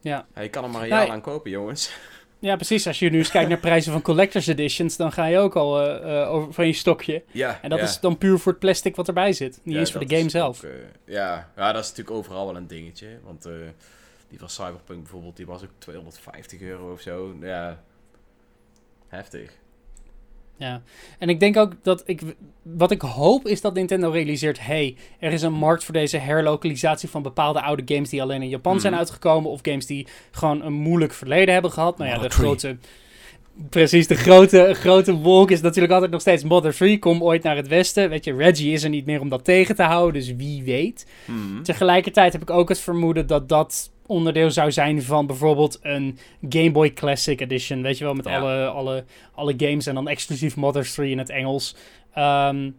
ja. ja. Je kan er maar een jaar aan kopen, jongens. Ja, precies. Als je nu eens kijkt naar prijzen van collector's editions, dan ga je ook al uh, over van je stokje. Ja, en dat is dan puur voor het plastic wat erbij zit. Niet eens voor de game zelf. ja. ja, dat is natuurlijk overal wel een dingetje. Want Die van Cyberpunk bijvoorbeeld, die was ook 250 euro of zo. Ja, heftig. Ja, en ik denk ook dat ik. Wat ik hoop is dat Nintendo realiseert: hey, er is een markt voor deze herlokalisatie van bepaalde oude games die alleen in Japan zijn mhm. uitgekomen. Of games die gewoon een moeilijk verleden hebben gehad. Nou ja, de grote. Precies, de grote, grote wolk is natuurlijk altijd nog steeds Mother 3. Kom ooit naar het westen. Weet je, Reggie is er niet meer om dat tegen te houden, dus wie weet. Mhm. Tegelijkertijd heb ik ook het vermoeden dat dat onderdeel zou zijn van bijvoorbeeld een Game Boy Classic Edition. Weet je wel, met alle, alle, alle games en dan exclusief Mother 3 in het Engels. Um,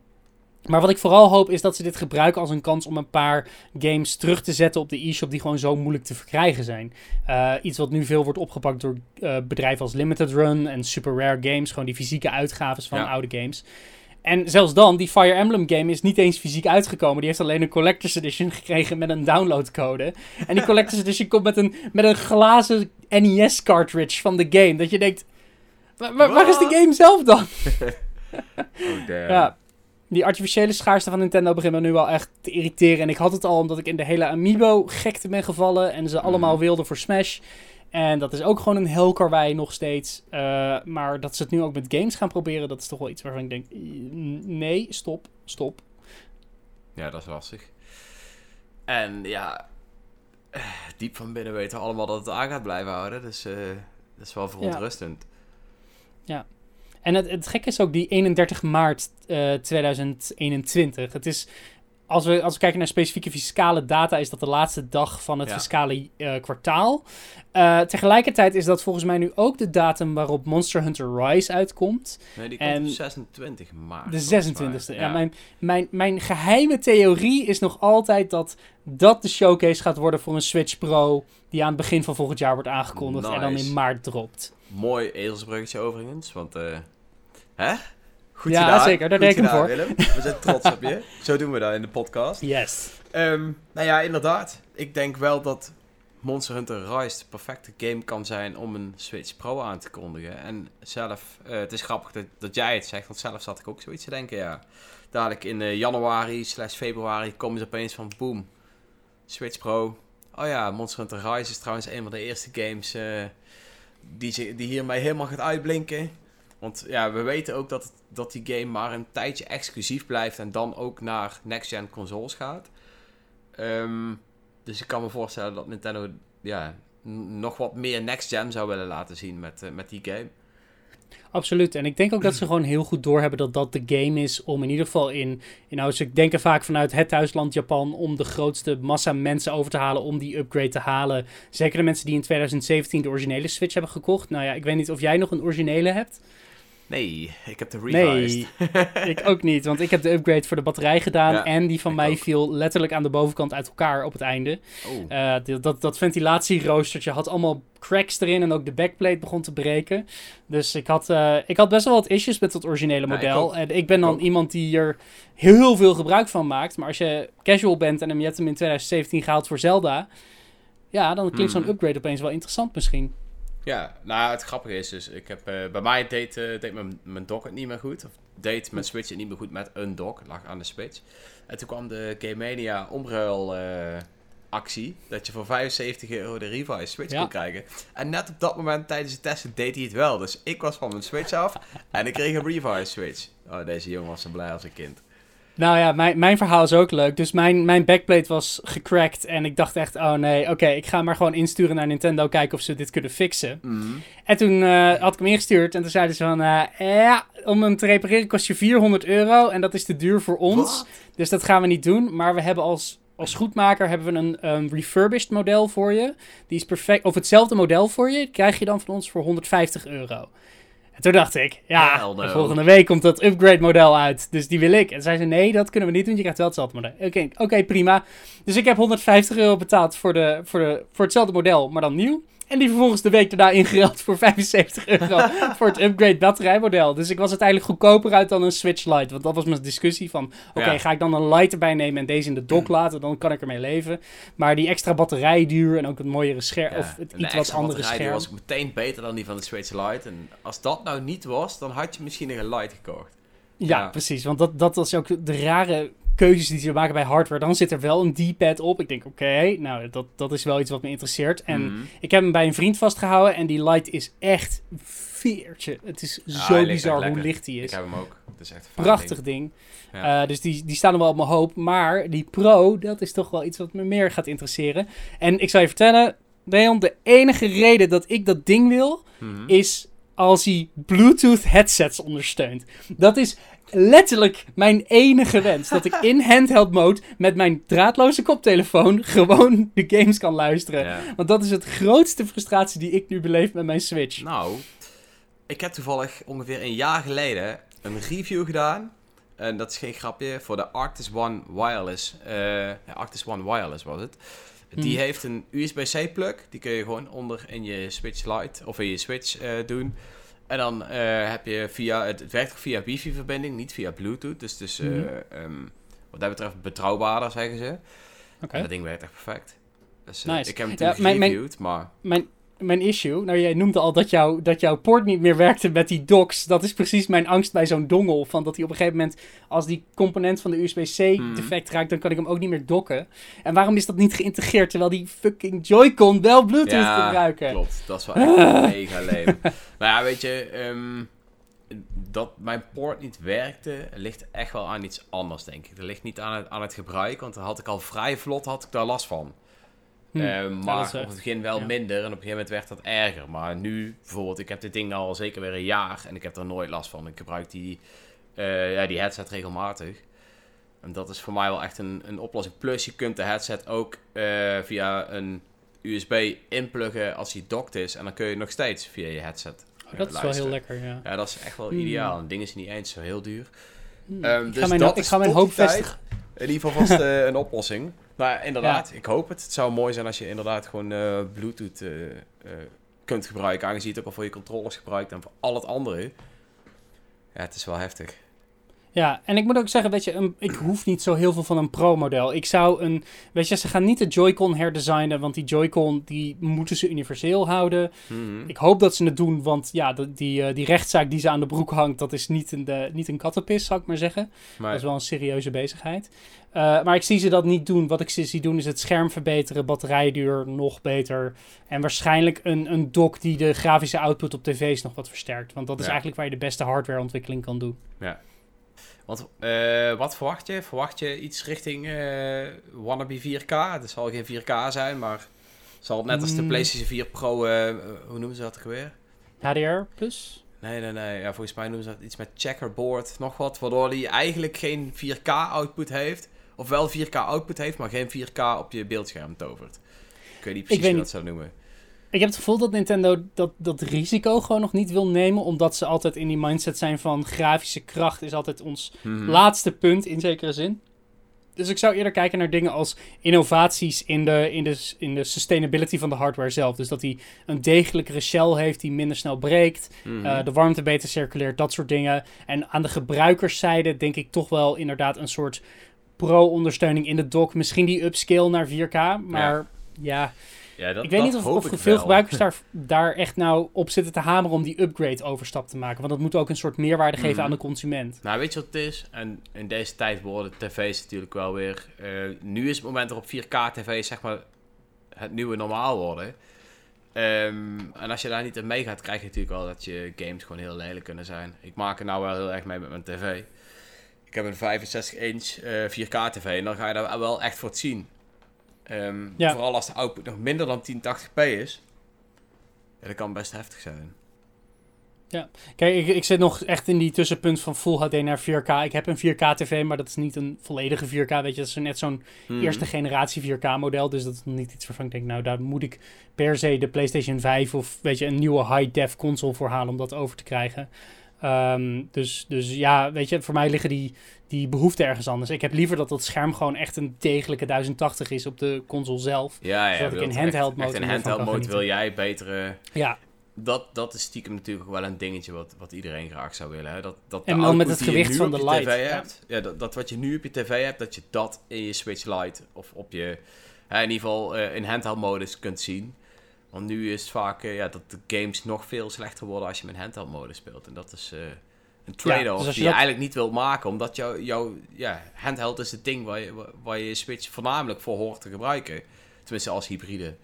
maar wat ik vooral hoop is dat ze dit gebruiken als een kans om een paar games terug te zetten op de e-shop die gewoon zo moeilijk te verkrijgen zijn. Uh, iets wat nu veel wordt opgepakt door uh, bedrijven als Limited Run en Super Rare Games, gewoon die fysieke uitgaves van oude games. En zelfs dan, die Fire Emblem game is niet eens fysiek uitgekomen. Die heeft alleen een Collector's Edition gekregen met een downloadcode. En die Collector's Edition komt met een, met een glazen NES cartridge van de game. Dat je denkt, waar, waar is de game zelf dan? oh damn. Ja, die artificiële schaarste van Nintendo begint me nu wel echt te irriteren. En ik had het al omdat ik in de hele Amiibo-gekte ben gevallen. En ze allemaal mhm. wilden voor Smash. En dat is ook gewoon een helkarwei nog steeds. Uh, maar dat ze het nu ook met games gaan proberen, dat is toch wel iets waarvan ik denk: nee, stop, stop. Ja, dat is lastig. En ja, diep van binnen weten we allemaal dat het aan gaat blijven houden. Dus uh, dat is wel verontrustend. Ja. ja. En het, het gekke is ook die 31 maart uh, eh, 2021. Het is, als we, als we kijken naar specifieke fiscale data, is dat de laatste dag van het fiscale uh, kwartaal. Uh, tegelijkertijd is dat volgens mij nu ook de datum waarop Monster Hunter Rise uitkomt. Nee, die komt en 26 maart. De 26e. Ja. mijn, mijn, mijn geheime theorie is nog altijd dat dat de showcase gaat worden voor een Switch Pro. Die aan het begin van volgend jaar wordt aangekondigd en dan in maart dropt. Mooi ezelsbruggetje overigens, want... Hè? Goed ja, gedaan. zeker. Daar denk ik voor. Willem. We zijn trots op je. Zo doen we dat in de podcast. Yes. Um, nou ja, inderdaad. Ik denk wel dat Monster Hunter Rise de perfecte game kan zijn om een Switch Pro aan te kondigen. En zelf, uh, het is grappig dat, dat, jij het zegt, want zelf zat ik ook zoiets te denken, ja. Dadelijk in uh, januari slash februari komen ze opeens van boom, Switch Pro. Oh ja, Monster Hunter Rise is trouwens een van de eerste games uh, die, die hiermee helemaal gaat uitblinken. Want ja, we weten ook dat, dat die game maar een tijdje exclusief blijft en dan ook naar next-gen consoles gaat. Ehm, dus ik kan me voorstellen dat Nintendo ja, nog wat meer next-gen zou willen laten zien met, uh, met die game. Absoluut. En ik denk ook dat ze gewoon heel goed doorhebben dat dat de game is om in ieder geval in... in nou, ze denken vaak vanuit het thuisland Japan om de grootste massa mensen over te halen om die upgrade te halen. Zeker de mensen die in 2017 de originele Switch hebben gekocht. Nou ja, ik weet niet of jij nog een originele hebt. Nee, ik heb de revised. Nee, ik ook niet. Want ik heb de upgrade voor de batterij gedaan. en die van mij viel letterlijk aan de bovenkant uit elkaar op het einde. Oh. Uh, dat, dat ventilatieroostertje had allemaal cracks erin. En ook de backplate begon te breken. Dus ik had, uh, ik had best wel wat issues met het originele model. en ik ben dan iemand die er heel veel gebruik van maakt. Maar als je casual bent en hem, je hebt hem in 2017 gehaald voor Zelda... Ja, dan klinkt zo'n hmm. upgrade opeens wel interessant misschien. Ja, nou het grappige is dus, ik heb, uh, bij mij deed, uh, deed mijn, mijn dock het niet meer goed. Of deed mijn Switch het niet meer goed met een dock, lag aan de Switch. En toen kwam de Game Mania omruil uh, actie, dat je voor 75 euro de Revive Switch kon krijgen. En net op dat moment tijdens het testen deed hij het wel. Dus ik was van mijn Switch af en ik kreeg een Revive Switch. Oh, deze jongen was zo blij als een kind. Nou ja, mijn, mijn verhaal is ook leuk. Dus mijn, mijn backplate was gecrackt. En ik dacht echt, oh nee, oké, ik ga maar gewoon insturen naar Nintendo. Kijken of ze dit kunnen fixen. Mhm. En toen uh, had ik hem ingestuurd. En toen zeiden ze van, uh, ja, om hem te repareren kost je 400 euro. En dat is te duur voor ons. Dus dat gaan we niet doen. Maar we hebben als, als goedmaker hebben we een um, refurbished model voor je. Die is perfect, of hetzelfde model voor je. Krijg je dan van ons voor 150 euro. En toen dacht ik, ja, volgende week komt dat upgrade model uit. Dus die wil ik. En zei ze, nee, dat kunnen we niet doen. Je krijgt wel hetzelfde model. Oké, oké, prima. Dus ik heb 150 euro betaald voor, de, voor, de, voor hetzelfde model, maar dan nieuw. En die vervolgens de week daarna ingereld voor 75 euro voor het upgrade batterijmodel. Dus ik was uiteindelijk goedkoper uit dan een Switch Lite. Want dat was mijn discussie van, oké, ga ik dan een Lite erbij nemen en deze in de dock laten, dan kan ik ermee leven. Maar die extra batterijduur en ook het mooiere scherm, of het iets wat andere scherm. was meteen beter dan die van de Switch Lite. En als dat nou niet was, dan had je misschien nog een Lite gekocht. Ja, precies. Want dat, dat was ook de rare keuzes die ze maken bij hardware. Dan zit er wel een D-pad op. Ik denk, oké, nou, dat, dat is wel iets wat me interesseert. En Mhm. ik heb hem bij een vriend vastgehouden en die light is echt veertje. Het is zo bizar hoe lekker. licht die Ik is. heb hem ook. Het is echt een Prachtig ding. Ja. Eh, dus die, die staan er wel op mijn hoop. Maar die Pro, dat is toch wel iets wat me meer gaat interesseren. En ik zal je vertellen, Leon, de enige reden dat ik dat ding wil. Mhm. is als hij Bluetooth headsets ondersteunt. Dat is letterlijk mijn enige wens. Dat ik in handheld mode met mijn draadloze koptelefoon gewoon de games kan luisteren. Ja. Want dat is het grootste frustratie die ik nu beleef met mijn Switch. Nou, ik heb toevallig ongeveer een jaar geleden een review gedaan. En dat is geen grapje, voor de Arctis One Wireless. eh ja, Arctis One Wireless was het. Die Hmm. heeft een USB-C plug. Die kun je gewoon onder in je Switch Lite of in je Switch eh, doen. En dan eh, heb je via, het, het werkt via wifi-verbinding, niet via Bluetooth. Dus, dus wat dat betreft betrouwbaarder, zeggen ze. Oké. Dat ding werkt echt perfect. Dus, eh, Nice. Ik heb hem Ja, mijn- maar... Mijn, mijn issue, nou jij noemde al dat, jou, dat jouw poort niet meer werkte met die docks. Dat is precies mijn angst bij zo'n dongel. Van dat hij op een gegeven moment, als die component van de USB-C Mhm. defect raakt, dan kan ik hem ook niet meer dokken. En waarom is dat niet geïntegreerd terwijl die fucking Joy-Con wel Bluetooth Ja, gebruiken? Klopt, dat is wel echt mega leem. Maar ja, weet je, ehm, dat mijn poort niet werkte, ligt echt wel aan iets anders, denk ik. Dat ligt niet aan het, aan het gebruik, want dan had ik al vrij vlot had ik daar last van. Hm, ja, maar op het begin wel ja. minder en op een gegeven moment werd dat erger. Maar nu, bijvoorbeeld, ik heb dit ding al zeker weer een jaar en ik heb er nooit last van. Ik gebruik die, eh, ja, die headset regelmatig. En dat is voor mij wel echt een, een oplossing. Plus, je kunt de headset ook eh, via een USB inpluggen als die docked is. En dan kun je nog steeds via je headset Oh, dat is wel heel lekker, ja. Ja, dat is echt wel Hmm. ideaal. Het ding is niet eens zo heel duur. Hm. Ehm, ik dus ga mijn, dat ik is ga mijn hoop vestigen. In ieder geval vast eh, een oplossing. Maar inderdaad, ik hoop het. Het zou mooi zijn als je inderdaad gewoon eh, Bluetooth eh, eh, kunt gebruiken. Aangezien je het ook al voor je controllers gebruikt en voor al het andere. Ja, het is wel heftig. Ja, en ik moet ook zeggen, weet je, een, ik hoef niet zo heel veel van een Pro-model. Ik zou een, weet je, ze gaan niet de Joy-Con herdesignen, want die Joy-Con, die moeten ze universeel houden. Mhm. Ik hoop dat ze het doen, want ja, die, eh, die rechtszaak die ze aan de broek hangt, dat is niet een, de, niet een kattenpis, zou ik maar zeggen. Maar Dat is wel een serieuze bezigheid. Eh, maar ik zie ze dat niet doen. Wat ik ze zie doen is het scherm verbeteren, batterijduur nog beter. En waarschijnlijk een, een dock die de grafische output op tv's nog wat versterkt. Want dat is Ja. eigenlijk waar je de beste hardwareontwikkeling kan doen. Want, eh, wat verwacht je? Verwacht je iets richting eh wannabe 4K? Het zal geen 4K zijn, maar zal het net als de Mm. PlayStation 4 Pro, eh, hoe noemen ze dat weer? HDR plus? Nee, nee, nee. Ja, volgens mij noemen ze dat iets met checkerboard, nog wat. Waardoor hij eigenlijk geen 4K output heeft. Of wel 4K output heeft, maar geen 4K op je beeldscherm tovert. Ik weet niet precies weet hoe niet. dat zou noemen. Ik heb het gevoel dat Nintendo dat, dat risico gewoon nog niet wil nemen. Omdat ze altijd in die mindset zijn van grafische kracht is altijd ons Mhm. laatste punt in zekere zin. Dus ik zou eerder kijken naar dingen als innovaties in de, in de, in de sustainability van de hardware zelf. Dus dat hij een degelijkere shell heeft die minder snel breekt. Mhm. eh, de warmte beter circuleert, dat soort dingen. En aan de gebruikerszijde denk ik toch wel inderdaad een soort pro-ondersteuning in de dock. Misschien die upscale naar 4K, maar ja, ja, dat, ik weet dat niet of, veel wel. gebruikers daar, daar echt nou op zitten te hameren om die upgrade overstap te maken. Want dat moet ook een soort meerwaarde geven Mhm. aan de consument. Nou, weet je wat het is? En in deze tijd worden tv's natuurlijk wel weer... eh, nu is het moment waarop 4K-tv's zeg maar het nieuwe normaal worden. Ehm, en als je daar niet in meegaat, krijg je natuurlijk wel dat je games gewoon heel lelijk kunnen zijn. Ik maak er nou wel heel erg mee met mijn tv. Ik heb een 65-inch 4K-tv en dan ga je daar wel echt voor het zien. Ehm, Ja. Vooral als de output nog minder dan 1080p is. Ja, dat kan best heftig zijn. Kijk, ik, ik zit nog echt in die tussenpunt van Full HD naar 4K. Ik heb een 4K-tv, maar dat is niet een volledige 4K. Weet je, dat is net zo'n Mhm. eerste generatie 4K-model. Dus dat is niet iets waarvan ik denk, nou, daar moet ik per se de PlayStation 5 of weet je, een nieuwe high-def console voor halen om dat over te krijgen. Ehm, dus, dus ja, weet je, voor mij liggen die, die behoeften ergens anders. Ik heb liever dat dat scherm gewoon echt een degelijke 1080 is op de console zelf. Ja, ja. Zodat ik in handheld mode in handheld mode wil jij betere... Ja, Dat, dat is stiekem natuurlijk wel een dingetje wat, wat iedereen graag zou willen. Hè? Dat, dat En dan met het gewicht van de light, TV ja. hebt, ja, dat, dat wat je nu op je tv hebt, dat je dat in je Switch Lite of op je, hè, in ieder geval eh, in handheld modus kunt zien. Want nu is het vaak eh, ja, dat de games nog veel slechter worden als je met handheld modus speelt. En dat is, eh, Een trade-off dus die je, eigenlijk niet wilt maken, omdat jouw jou, ja, handheld is het ding waar je, waar je Switch voornamelijk voor hoort te gebruiken. Tenminste als hybride.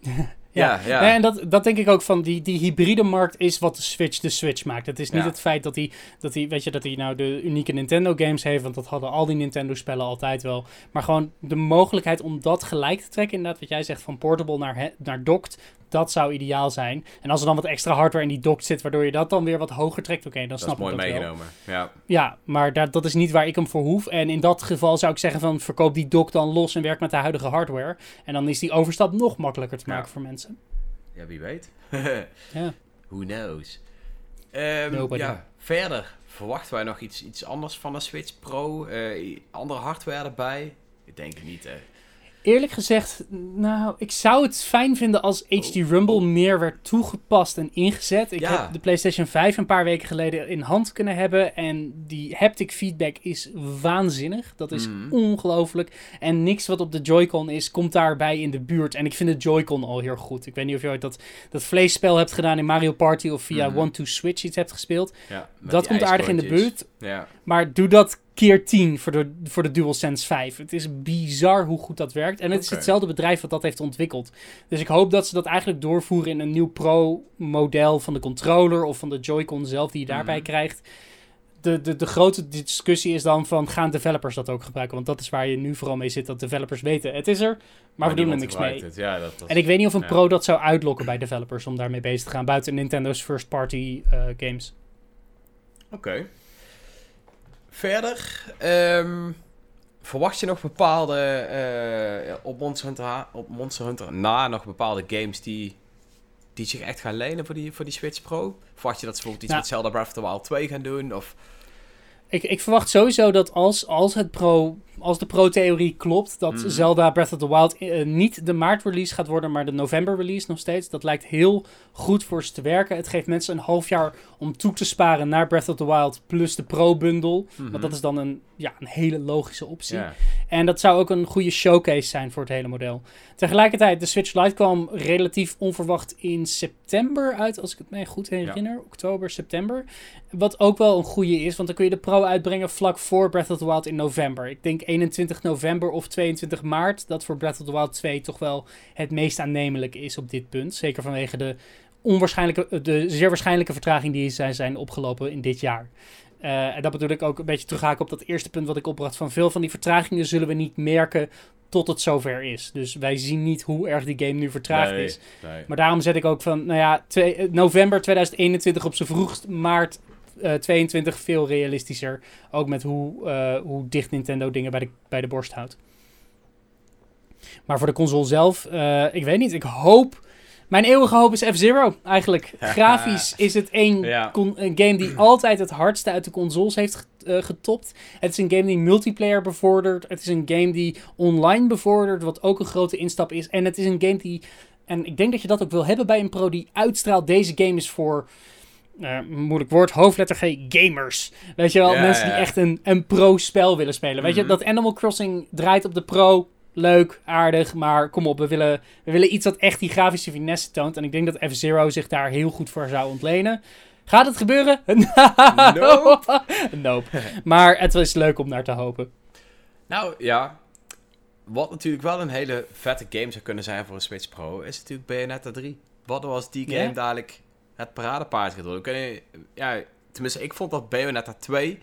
Ja, ja. en dat, dat denk ik ook van die, die hybride markt is wat de Switch de Switch maakt. Het is niet het feit dat hij, dat hij, weet je, dat hij nou de unieke Nintendo games heeft, want dat hadden al die Nintendo spellen altijd wel. Maar gewoon de mogelijkheid om dat gelijk te trekken, inderdaad, wat jij zegt, van portable naar, naar docked, dat zou ideaal zijn. En als er dan wat extra hardware in die dock zit, waardoor je dat dan weer wat hoger trekt, oké, dan snap ik dat Dat mooi meegenomen, ja. Ja, maar dat, dat is niet waar ik hem voor hoef. En in dat geval zou ik zeggen van, verkoop die dock dan los en werk met de huidige hardware. En dan is die overstap nog makkelijker te maken voor mensen. Ja, wie weet. ja. Who knows. Um, ja, verder verwachten wij nog iets, iets anders van de Switch Pro? Uh, andere hardware erbij? Ik denk het niet, hè. Eerlijk gezegd, nou, ik zou het fijn vinden als HD Rumble meer werd toegepast en ingezet. Ik heb de PlayStation 5 een paar weken geleden in hand kunnen hebben. En die haptic feedback is waanzinnig. Dat is mm. ongelooflijk. En niks wat op de Joy-Con is, komt daarbij in de buurt. En ik vind de Joy-Con al heel goed. Ik weet niet of je ooit dat, dat vleesspel hebt gedaan in Mario Party of via mm. One-to-Switch iets hebt gespeeld. Ja, dat komt aardig in de buurt. Ja. Maar doe dat keer 10 voor de, voor de DualSense 5. Het is bizar hoe goed dat werkt. En het is hetzelfde bedrijf wat dat heeft ontwikkeld. Dus ik hoop dat ze dat eigenlijk doorvoeren in een nieuw Pro-model van de controller of van de Joy-Con zelf die je daarbij mhm. krijgt. De, de, de grote discussie is dan van gaan developers dat ook gebruiken? Want dat is waar je nu vooral mee zit, dat developers weten het is er, maar, we doen er niks mee. Ja, dat, dat, en ik weet niet of een Pro dat zou uitlokken bij developers om daarmee bezig te gaan, buiten Nintendo's first-party uh, games. Oké. Verder, um, verwacht je nog bepaalde, uh, op, Monster Hunter, op Monster Hunter na nog bepaalde games die, die zich echt gaan lenen voor die, voor die Switch Pro? Verwacht je dat ze bijvoorbeeld iets met Zelda Breath of the Wild 2 gaan doen? Of... Ik, ik verwacht sowieso dat als, als het Pro als de pro-theorie klopt, dat mm. Zelda Breath of the Wild uh, niet de maart-release gaat worden, maar de november-release nog steeds. Dat lijkt heel goed voor ze te werken. Het geeft mensen een half jaar om toe te sparen naar Breath of the Wild plus de pro-bundle. Want mhm. dat is dan een, ja, een hele logische optie. En dat zou ook een goede showcase zijn voor het hele model. Tegelijkertijd, de Switch Lite kwam relatief onverwacht in september uit, als ik het me goed herinner. Oktober, september. Wat ook wel een goede is, want dan kun je de pro uitbrengen vlak voor Breath of the Wild in november. Ik denk 21 november of 22 maart. Dat voor Breath of the Wild 2 toch wel het meest aannemelijk is op dit punt. Zeker vanwege de, onwaarschijnlijke, de zeer waarschijnlijke vertraging die zijn, zijn opgelopen in dit jaar. Uh, en dat bedoel ik ook een beetje terughaken op dat eerste punt wat ik opbracht. Van veel van die vertragingen zullen we niet merken tot het zover is. Dus wij zien niet hoe erg die game nu vertraagd is. Maar daarom zet ik ook van, nou ja, twee, november 2021 op zijn vroegst, maart 22 eh, veel realistischer. Ook met hoe, uh, hoe dicht Nintendo dingen bij de, bij de borst houdt. Maar voor de console zelf, uh, ik weet niet. Ik hoop. Mijn eeuwige hoop is F-Zero eigenlijk. Grafisch is het een, een, game die altijd het hardste uit de consoles heeft getopt. Het is een game die multiplayer bevordert. Het is een game die online bevordert, wat ook een grote instap is. En het is een game die. En ik denk dat je dat ook wil hebben bij een pro die uitstraalt. Deze game is voor uh, moeilijk woord, hoofdletter G, gamers. Weet je wel, mensen die echt een, een pro-spel willen spelen. Weet je, mhm. dat Animal Crossing draait op de pro. Leuk, aardig, maar kom op, we willen, we willen iets dat echt die grafische finesse toont. En ik denk dat F-Zero zich daar heel goed voor zou ontlenen. Gaat het gebeuren? nope. nope. Maar het is leuk om naar te hopen. Nou ja, wat natuurlijk wel een hele vette game zou kunnen zijn voor een Switch Pro, is natuurlijk Bayonetta 3. Wat was die game dadelijk het paradepaard gedrukt. ja, tenminste, ik vond dat Bayonetta 2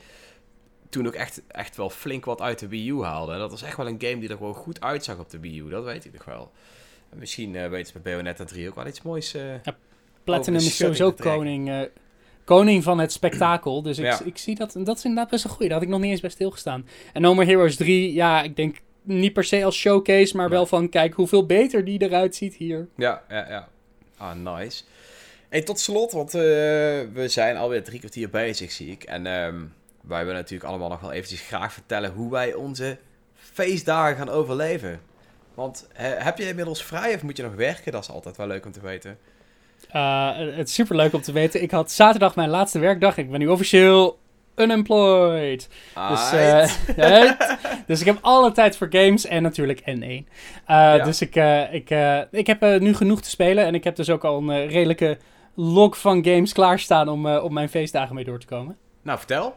toen ook echt, echt wel flink wat uit de Wii U haalde. En dat was echt wel een game die er gewoon goed uitzag op de Wii U, dat weet ik nog wel. En misschien uh, weet ze bij Bayonetta 3 ook wel iets moois. Uh, ja, Platinum is sowieso koning, uh, koning van het spektakel. Dus ik, ik zie dat, dat is inderdaad best een goeie. Daar had ik nog niet eens bij stilgestaan. En No More Heroes 3, ja, ik denk niet per se als showcase, maar wel van kijk hoeveel beter die eruit ziet hier. Ja, ja, ja. Ah, nice. Hey, tot slot, want uh, we zijn alweer drie kwartier bezig, zie ik. En um, wij willen natuurlijk allemaal nog wel eventjes graag vertellen hoe wij onze feestdagen gaan overleven. Want heb je inmiddels vrij of moet je nog werken? Dat is altijd wel leuk om te weten. Uh, het is super leuk om te weten. Ik had zaterdag mijn laatste werkdag. Ik ben nu officieel unemployed. Dus, uh, dus ik heb alle tijd voor games en natuurlijk N1. Uh, Dus ik, ik, ik heb nu genoeg te spelen en ik heb dus ook al een redelijke log van games klaarstaan om op mijn feestdagen mee door te komen. Nou, vertel.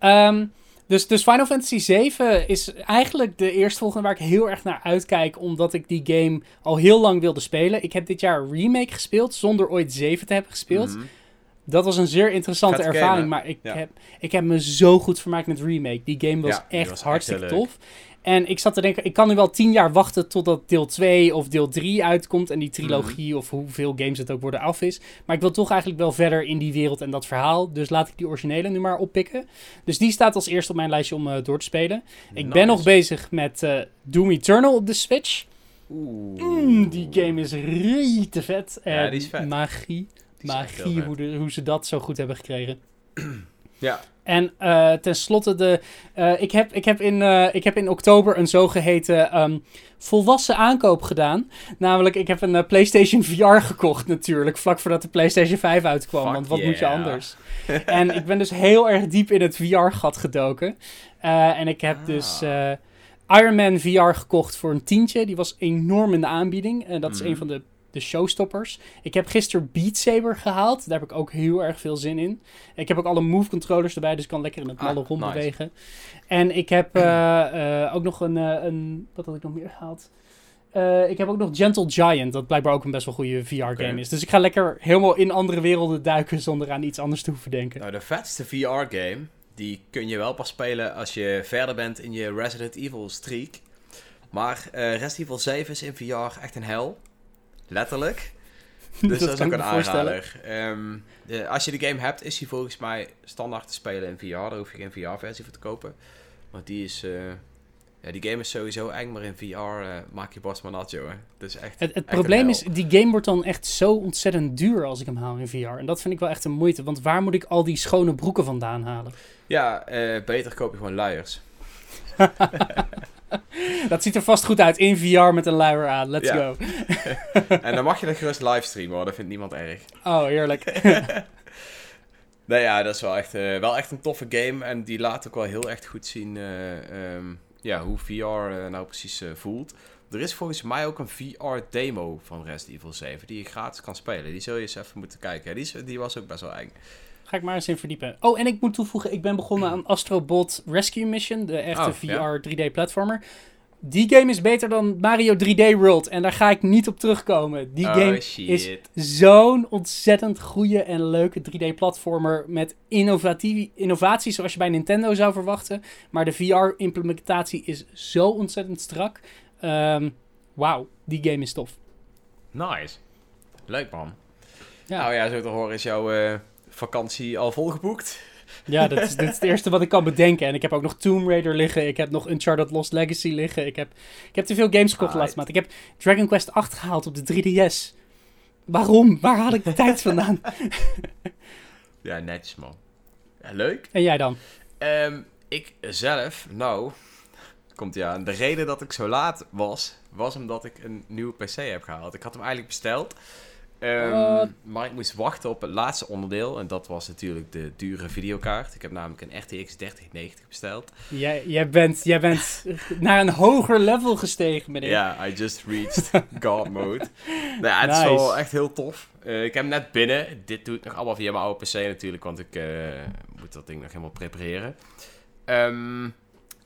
Um, dus, dus Final Fantasy 7 is eigenlijk de eerstvolgende waar ik heel erg naar uitkijk. Omdat ik die game al heel lang wilde spelen. Ik heb dit jaar een remake gespeeld zonder ooit 7 te hebben gespeeld. Mhm. Dat was een zeer interessante ervaring. maar ik, heb, ik heb me zo goed vermaakt met remake. Die game was echt hartstikke tof. En ik zat te denken, ik kan nu wel tien jaar wachten totdat deel 2 of deel 3 uitkomt. En die trilogie mhm. of hoeveel games het ook worden af is. Maar ik wil toch eigenlijk wel verder in die wereld en dat verhaal. Dus laat ik die originele nu maar oppikken. Dus die staat als eerste op mijn lijstje om uh, door te spelen. Ik ben nog bezig met uh, Doom Eternal op de Switch. Oeh. Mm, die game is te vet. Ja, die is vet. Magie. magie hoe, hoe ze dat zo goed hebben gekregen. Ja. En uh, tenslotte, de, uh, ik, heb, ik, heb in, uh, ik heb in oktober een zogeheten um, volwassen aankoop gedaan. Namelijk, ik heb een PlayStation VR gekocht natuurlijk, vlak voordat de PlayStation 5 uitkwam. want wat moet je anders? en ik ben dus heel erg diep in het VR-gat gedoken. en ik heb dus ah. Iron Man VR gekocht voor een tientje. Die was enorm in de aanbieding. En dat is een mhm. van de de showstoppers. Ik heb gisteren Beat Saber gehaald. Daar heb ik ook heel erg veel zin in. Ik heb ook alle move controllers erbij, dus ik kan lekker in het malle ah, rondbewegen. En ik heb uh, ook nog een, uh, een... Wat had ik nog meer gehaald? ik heb ook nog Gentle Giant, dat blijkbaar ook een best wel goede VR-game is. Dus ik ga lekker helemaal in andere werelden duiken zonder aan iets anders te hoeven denken. Nou, de vetste VR-game, die kun je wel pas spelen als je verder bent in je Resident Evil streak. Maar Resident Evil 7 is in VR echt een hel. Letterlijk. Dus dat, is ook een aanrader. Um, als je de game hebt, is hij volgens mij standaard te spelen in VR. Daar hoef je geen VR-versie voor te kopen. Want die is... Uh, ja, die game is sowieso eng, maar in VR uh, eh, maak je maar nat, joh. is echt, het, het probleem is, die game wordt dan echt zo ontzettend duur als ik hem haal in VR. En dat vind ik wel echt een moeite, want waar moet ik al die schone broeken vandaan halen? Ja, uh, beter koop je gewoon luiers. dat ziet er vast goed uit in VR met een luier aan. Let's go. en dan mag je dat gerust livestreamen hoor, dat vindt niemand erg. Oh, heerlijk. nee, ja, dat is wel echt, uh, wel echt een toffe game. En die laat ook wel heel echt goed zien uh, um, ja, hoe VR uh, nou precies voelt. Er is volgens mij ook een VR-demo van Resident Evil 7 die je gratis kan spelen. Die zul je eens even moeten kijken. Die, is, die was ook best wel eng. Ga ik maar eens in verdiepen. Oh, en ik moet toevoegen, ik ben begonnen aan Astrobot Rescue Mission, de echte oh, VR 3D-platformer. Die game is beter dan Mario 3D World. En daar ga ik niet op terugkomen. Die oh, game is zo'n ontzettend goede en leuke 3D-platformer. Met innovaties zoals je bij Nintendo zou verwachten. Maar de VR-implementatie is zo ontzettend strak. Um, Wauw, die game is tof. Nice. Leuk man. Ja. Nou ja, zo te horen is jouw uh, vakantie al volgeboekt. Ja, dat is, dit is het eerste wat ik kan bedenken. En ik heb ook nog Tomb Raider liggen. Ik heb nog Uncharted Lost Legacy liggen. Ik heb, ik heb te veel games gekocht de laatste maand. Ik heb Dragon Quest 8 gehaald op de 3DS. Waarom? Waar haal ik de tijd vandaan? ja, netjes man. Ja, leuk. En jij dan? Um, ik zelf, nou, komt ja. De reden dat ik zo laat was, was omdat ik een nieuwe PC heb gehaald. Ik had hem eigenlijk besteld. Um, maar ik moest wachten op het laatste onderdeel. En dat was natuurlijk de dure videokaart. Ik heb namelijk een RTX 3090 besteld. Jij, jij, bent, jij bent naar een hoger level gestegen, meneer. Ja, I just reached God mode. Nou ja, het is wel echt heel tof. Uh, ik heb hem net binnen. Dit doe ik nog allemaal via mijn oude PC natuurlijk. Want ik uh, moet dat ding nog helemaal prepareren. Um,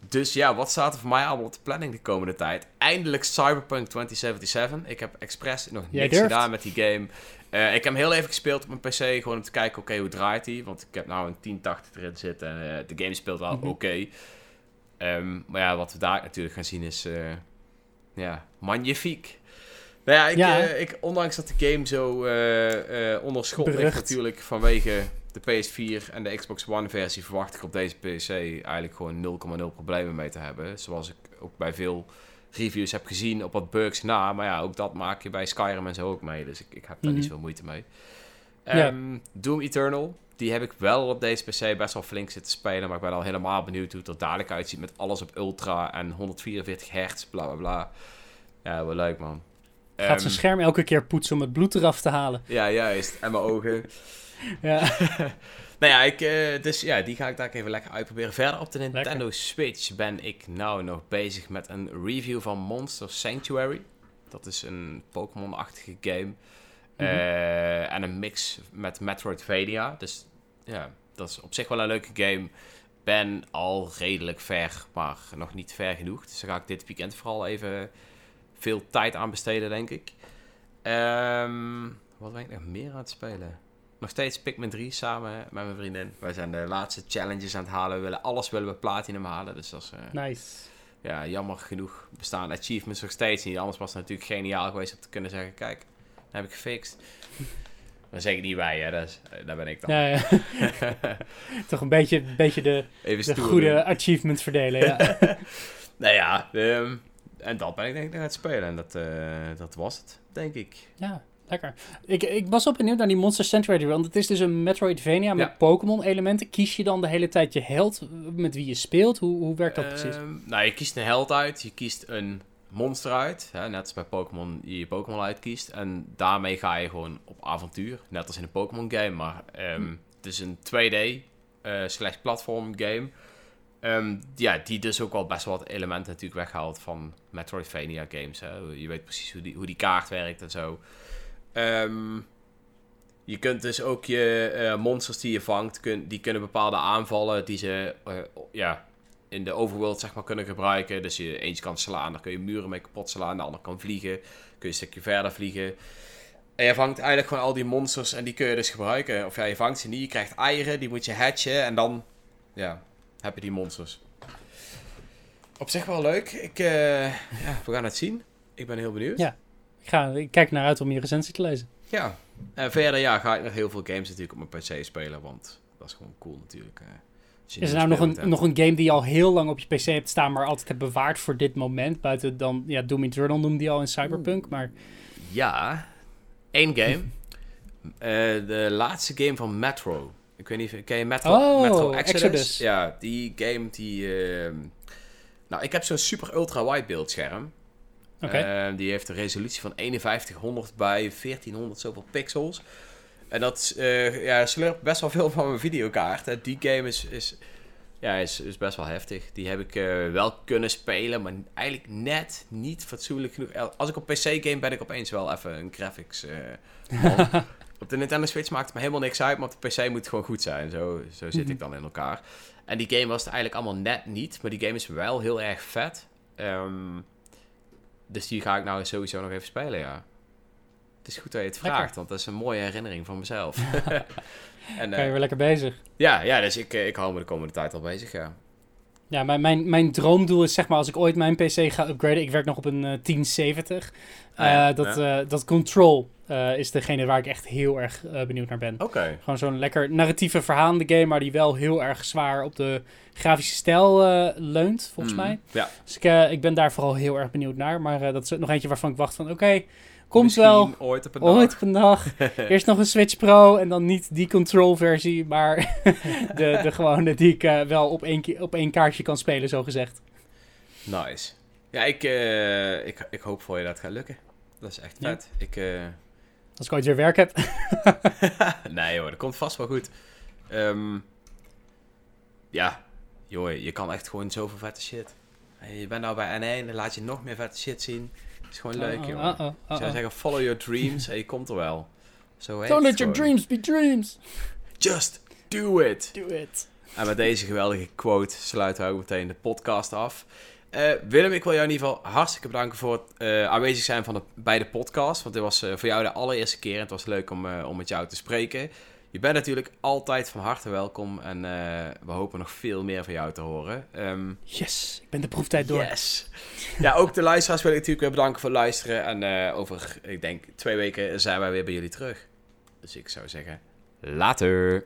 dus ja, wat staat er voor mij allemaal op de planning de komende tijd? Eindelijk Cyberpunk 2077. Ik heb expres nog niks gedaan met die game. Uh, ik heb hem heel even gespeeld op mijn PC, gewoon om te kijken, oké, hoe draait hij? Want ik heb nou een 1080 erin zitten en uh, de game speelt wel mhm. oké. Ehm, maar ja, wat we daar natuurlijk gaan zien is, uh, ja, magnifiek. Nou ja, ik, ja. ik, ondanks dat de game zo onder schot ligt natuurlijk vanwege de PS4 en de Xbox One versie verwacht ik op deze PC eigenlijk gewoon 0,0 problemen mee te hebben. Zoals ik ook bij veel reviews heb gezien op wat bugs na. Maar ja, ook dat maak je bij Skyrim en zo ook mee. Dus ik, ik heb daar niet mhm. zoveel moeite mee. Um, Doom Eternal, die heb ik wel op deze PC best wel flink zitten spelen. Maar ik ben al helemaal benieuwd hoe het er dadelijk uitziet met alles op ultra en 144 hertz, bla bla bla. Ja, wel leuk man. Gaat zijn ehm, scherm elke keer poetsen om het bloed eraf te halen. Ja, juist. En mijn ogen. Ja. nou ja, ik, uh, dus ja, die ga ik daar even lekker uitproberen. Verder op de Nintendo Switch ben ik nou nog bezig met een review van Monster Sanctuary. Dat is een Pokémon-achtige game. Mhm. Eh, en een mix met Metroidvania. Dus ja, dat is op zich wel een leuke game. Ben al redelijk ver, maar nog niet ver genoeg. Dus daar ga ik dit weekend vooral even veel tijd aan besteden, denk ik. Um, wat ben ik nog meer aan het spelen? Nog steeds Pikmin 3 samen met mijn vriendin. Wij zijn de laatste challenges aan het halen. We willen alles willen we platinum halen. Dus dat is... Uh, nice. Ja, jammer genoeg bestaan achievements nog steeds niet. Anders was het natuurlijk geniaal geweest om te kunnen zeggen... Kijk, dat heb ik gefixt. Dan zeg ik niet wij, hè. Dat is, eh, daar ben ik dan. Ja, ja. Toch een beetje, beetje de, de goede achievements verdelen, ja. nou ja, um, en dat ben ik denk ik aan het spelen. En dat, uh, dat was het, denk ik. Ja, lekker. Ik, ik was ook benieuwd naar die Monster Sanctuary, want het is dus een Metroidvania met Pokémon-elementen. Kies je dan de hele tijd je held met wie je speelt? Hoe, hoe werkt dat uh, precies? Nou, je kiest een held uit, je kiest een monster uit. Hè, net als bij Pokémon je je Pokémon uitkiest. En daarmee ga je gewoon op avontuur. Net als in een Pokémon game. Maar um, het is een 2D uh, eh, slash platform game. Um, ja, die dus ook al best wel wat elementen natuurlijk weghaalt van Metroidvania games. Hè. Je weet precies hoe die, hoe die kaart werkt en zo. Um, je kunt dus ook je uh, monsters die je vangt, die kunnen bepaalde aanvallen die ze uh, ja, in de overworld zeg maar, kunnen gebruiken. Dus je eentje kan slaan, dan kun je muren mee kapot slaan. De ander kan vliegen, kun je een stukje verder vliegen. En je vangt eigenlijk gewoon al die monsters en die kun je dus gebruiken. Of ja, je vangt ze niet, je krijgt eieren, die moet je hatchen en dan ja, heb je die monsters. Op zich wel leuk. Ik, uh, ja, we gaan het zien. Ik ben heel benieuwd. Ja, ik, ga, ik kijk naar uit om je recensie te lezen. Ja, en verder ja, ga ik nog heel veel games natuurlijk op mijn PC spelen, want dat is gewoon cool natuurlijk. Uh. Is er nou nog een, nog een game die je al heel lang op je PC hebt staan, maar altijd hebt bewaard voor dit moment? Buiten dan, ja, Doom Eternal noemde die al in Cyberpunk, maar... Ja, één game. uh, de laatste game van Metro. Ik weet niet, ken je Metro, oh, Metro Exodus? Exodus? Ja, die game die... Uh, nou, ik heb zo'n super ultra-wide beeldscherm. Okay. Uh, die heeft een resolutie van 5100 bij 1400 zoveel pixels. En dat uh, ja, slurpt best wel veel van mijn videokaart. Die game is, is, ja, is, is best wel heftig. Die heb ik uh, wel kunnen spelen, maar eigenlijk net niet fatsoenlijk genoeg. Als ik op PC game ben ik opeens wel even een graphics. Op de Nintendo Switch maakt het me helemaal niks uit, maar op de PC moet het gewoon goed zijn. Zo, zo zit mm -hmm. ik dan in elkaar. En die game was het eigenlijk allemaal net niet, maar die game is wel heel erg vet. Um, dus die ga ik nou sowieso nog even spelen, ja is goed dat je het vraagt, want dat is een mooie herinnering van mezelf. en, uh, je weer lekker bezig. Ja, ja dus ik, eh, ik hou me de komende tijd al bezig, ja. Ja, mijn, mijn, mijn droomdoel is zeg maar als ik ooit mijn PC ga upgraden. Ik werk nog op een uh, 1070. Ah, ja, dat, ja. dat Control is degene waar ik echt heel erg benieuwd naar ben. Oké. Gewoon zo'n lekker narratieve verhalende game, maar die wel heel erg zwaar op de grafische stijl leunt, volgens mm, mij. Ja. Dus ik, ik ben daar vooral heel erg benieuwd naar. Maar dat is nog eentje waarvan ik wacht van oké. Komt wel. Ooit op een dag. Ooit op een dag. Eerst nog een Switch Pro en dan niet die control versie, maar de, de gewone die ik wel op één, op één kaartje kan spelen, zo gezegd. Nice. Ja, ik, ik, ik hoop voor je dat het gaat lukken. Dat is echt vet. Ja. Ik, uh... Als ik ooit weer werk heb. nee hoor, dat komt vast wel goed. Um, ja, joh, je kan echt gewoon zoveel vette shit. Je bent nou bij N1, dan laat je nog meer vette shit zien is gewoon leuk, joh. Uh -oh, Ik zou zeggen, follow your dreams en je komt er wel. Zo Don't let your dreams be dreams. Just do it. Do it. En met deze geweldige quote sluiten we ook meteen de podcast af. Uh, Willem, ik wil jou in ieder geval hartstikke bedanken voor het uh, aanwezig zijn van de, bij de podcast. Want dit was uh, voor jou de allereerste keer en het was leuk om, om met jou te spreken. Je bent natuurlijk altijd van harte welkom en we hopen nog veel meer van jou te horen. Um, yes, ik ben de proeftijd door. Yes. Ja, ook de luisteraars wil ik natuurlijk weer bedanken voor het luisteren. En over, ik denk, twee weken zijn wij weer bij jullie terug. Dus ik zou zeggen, later.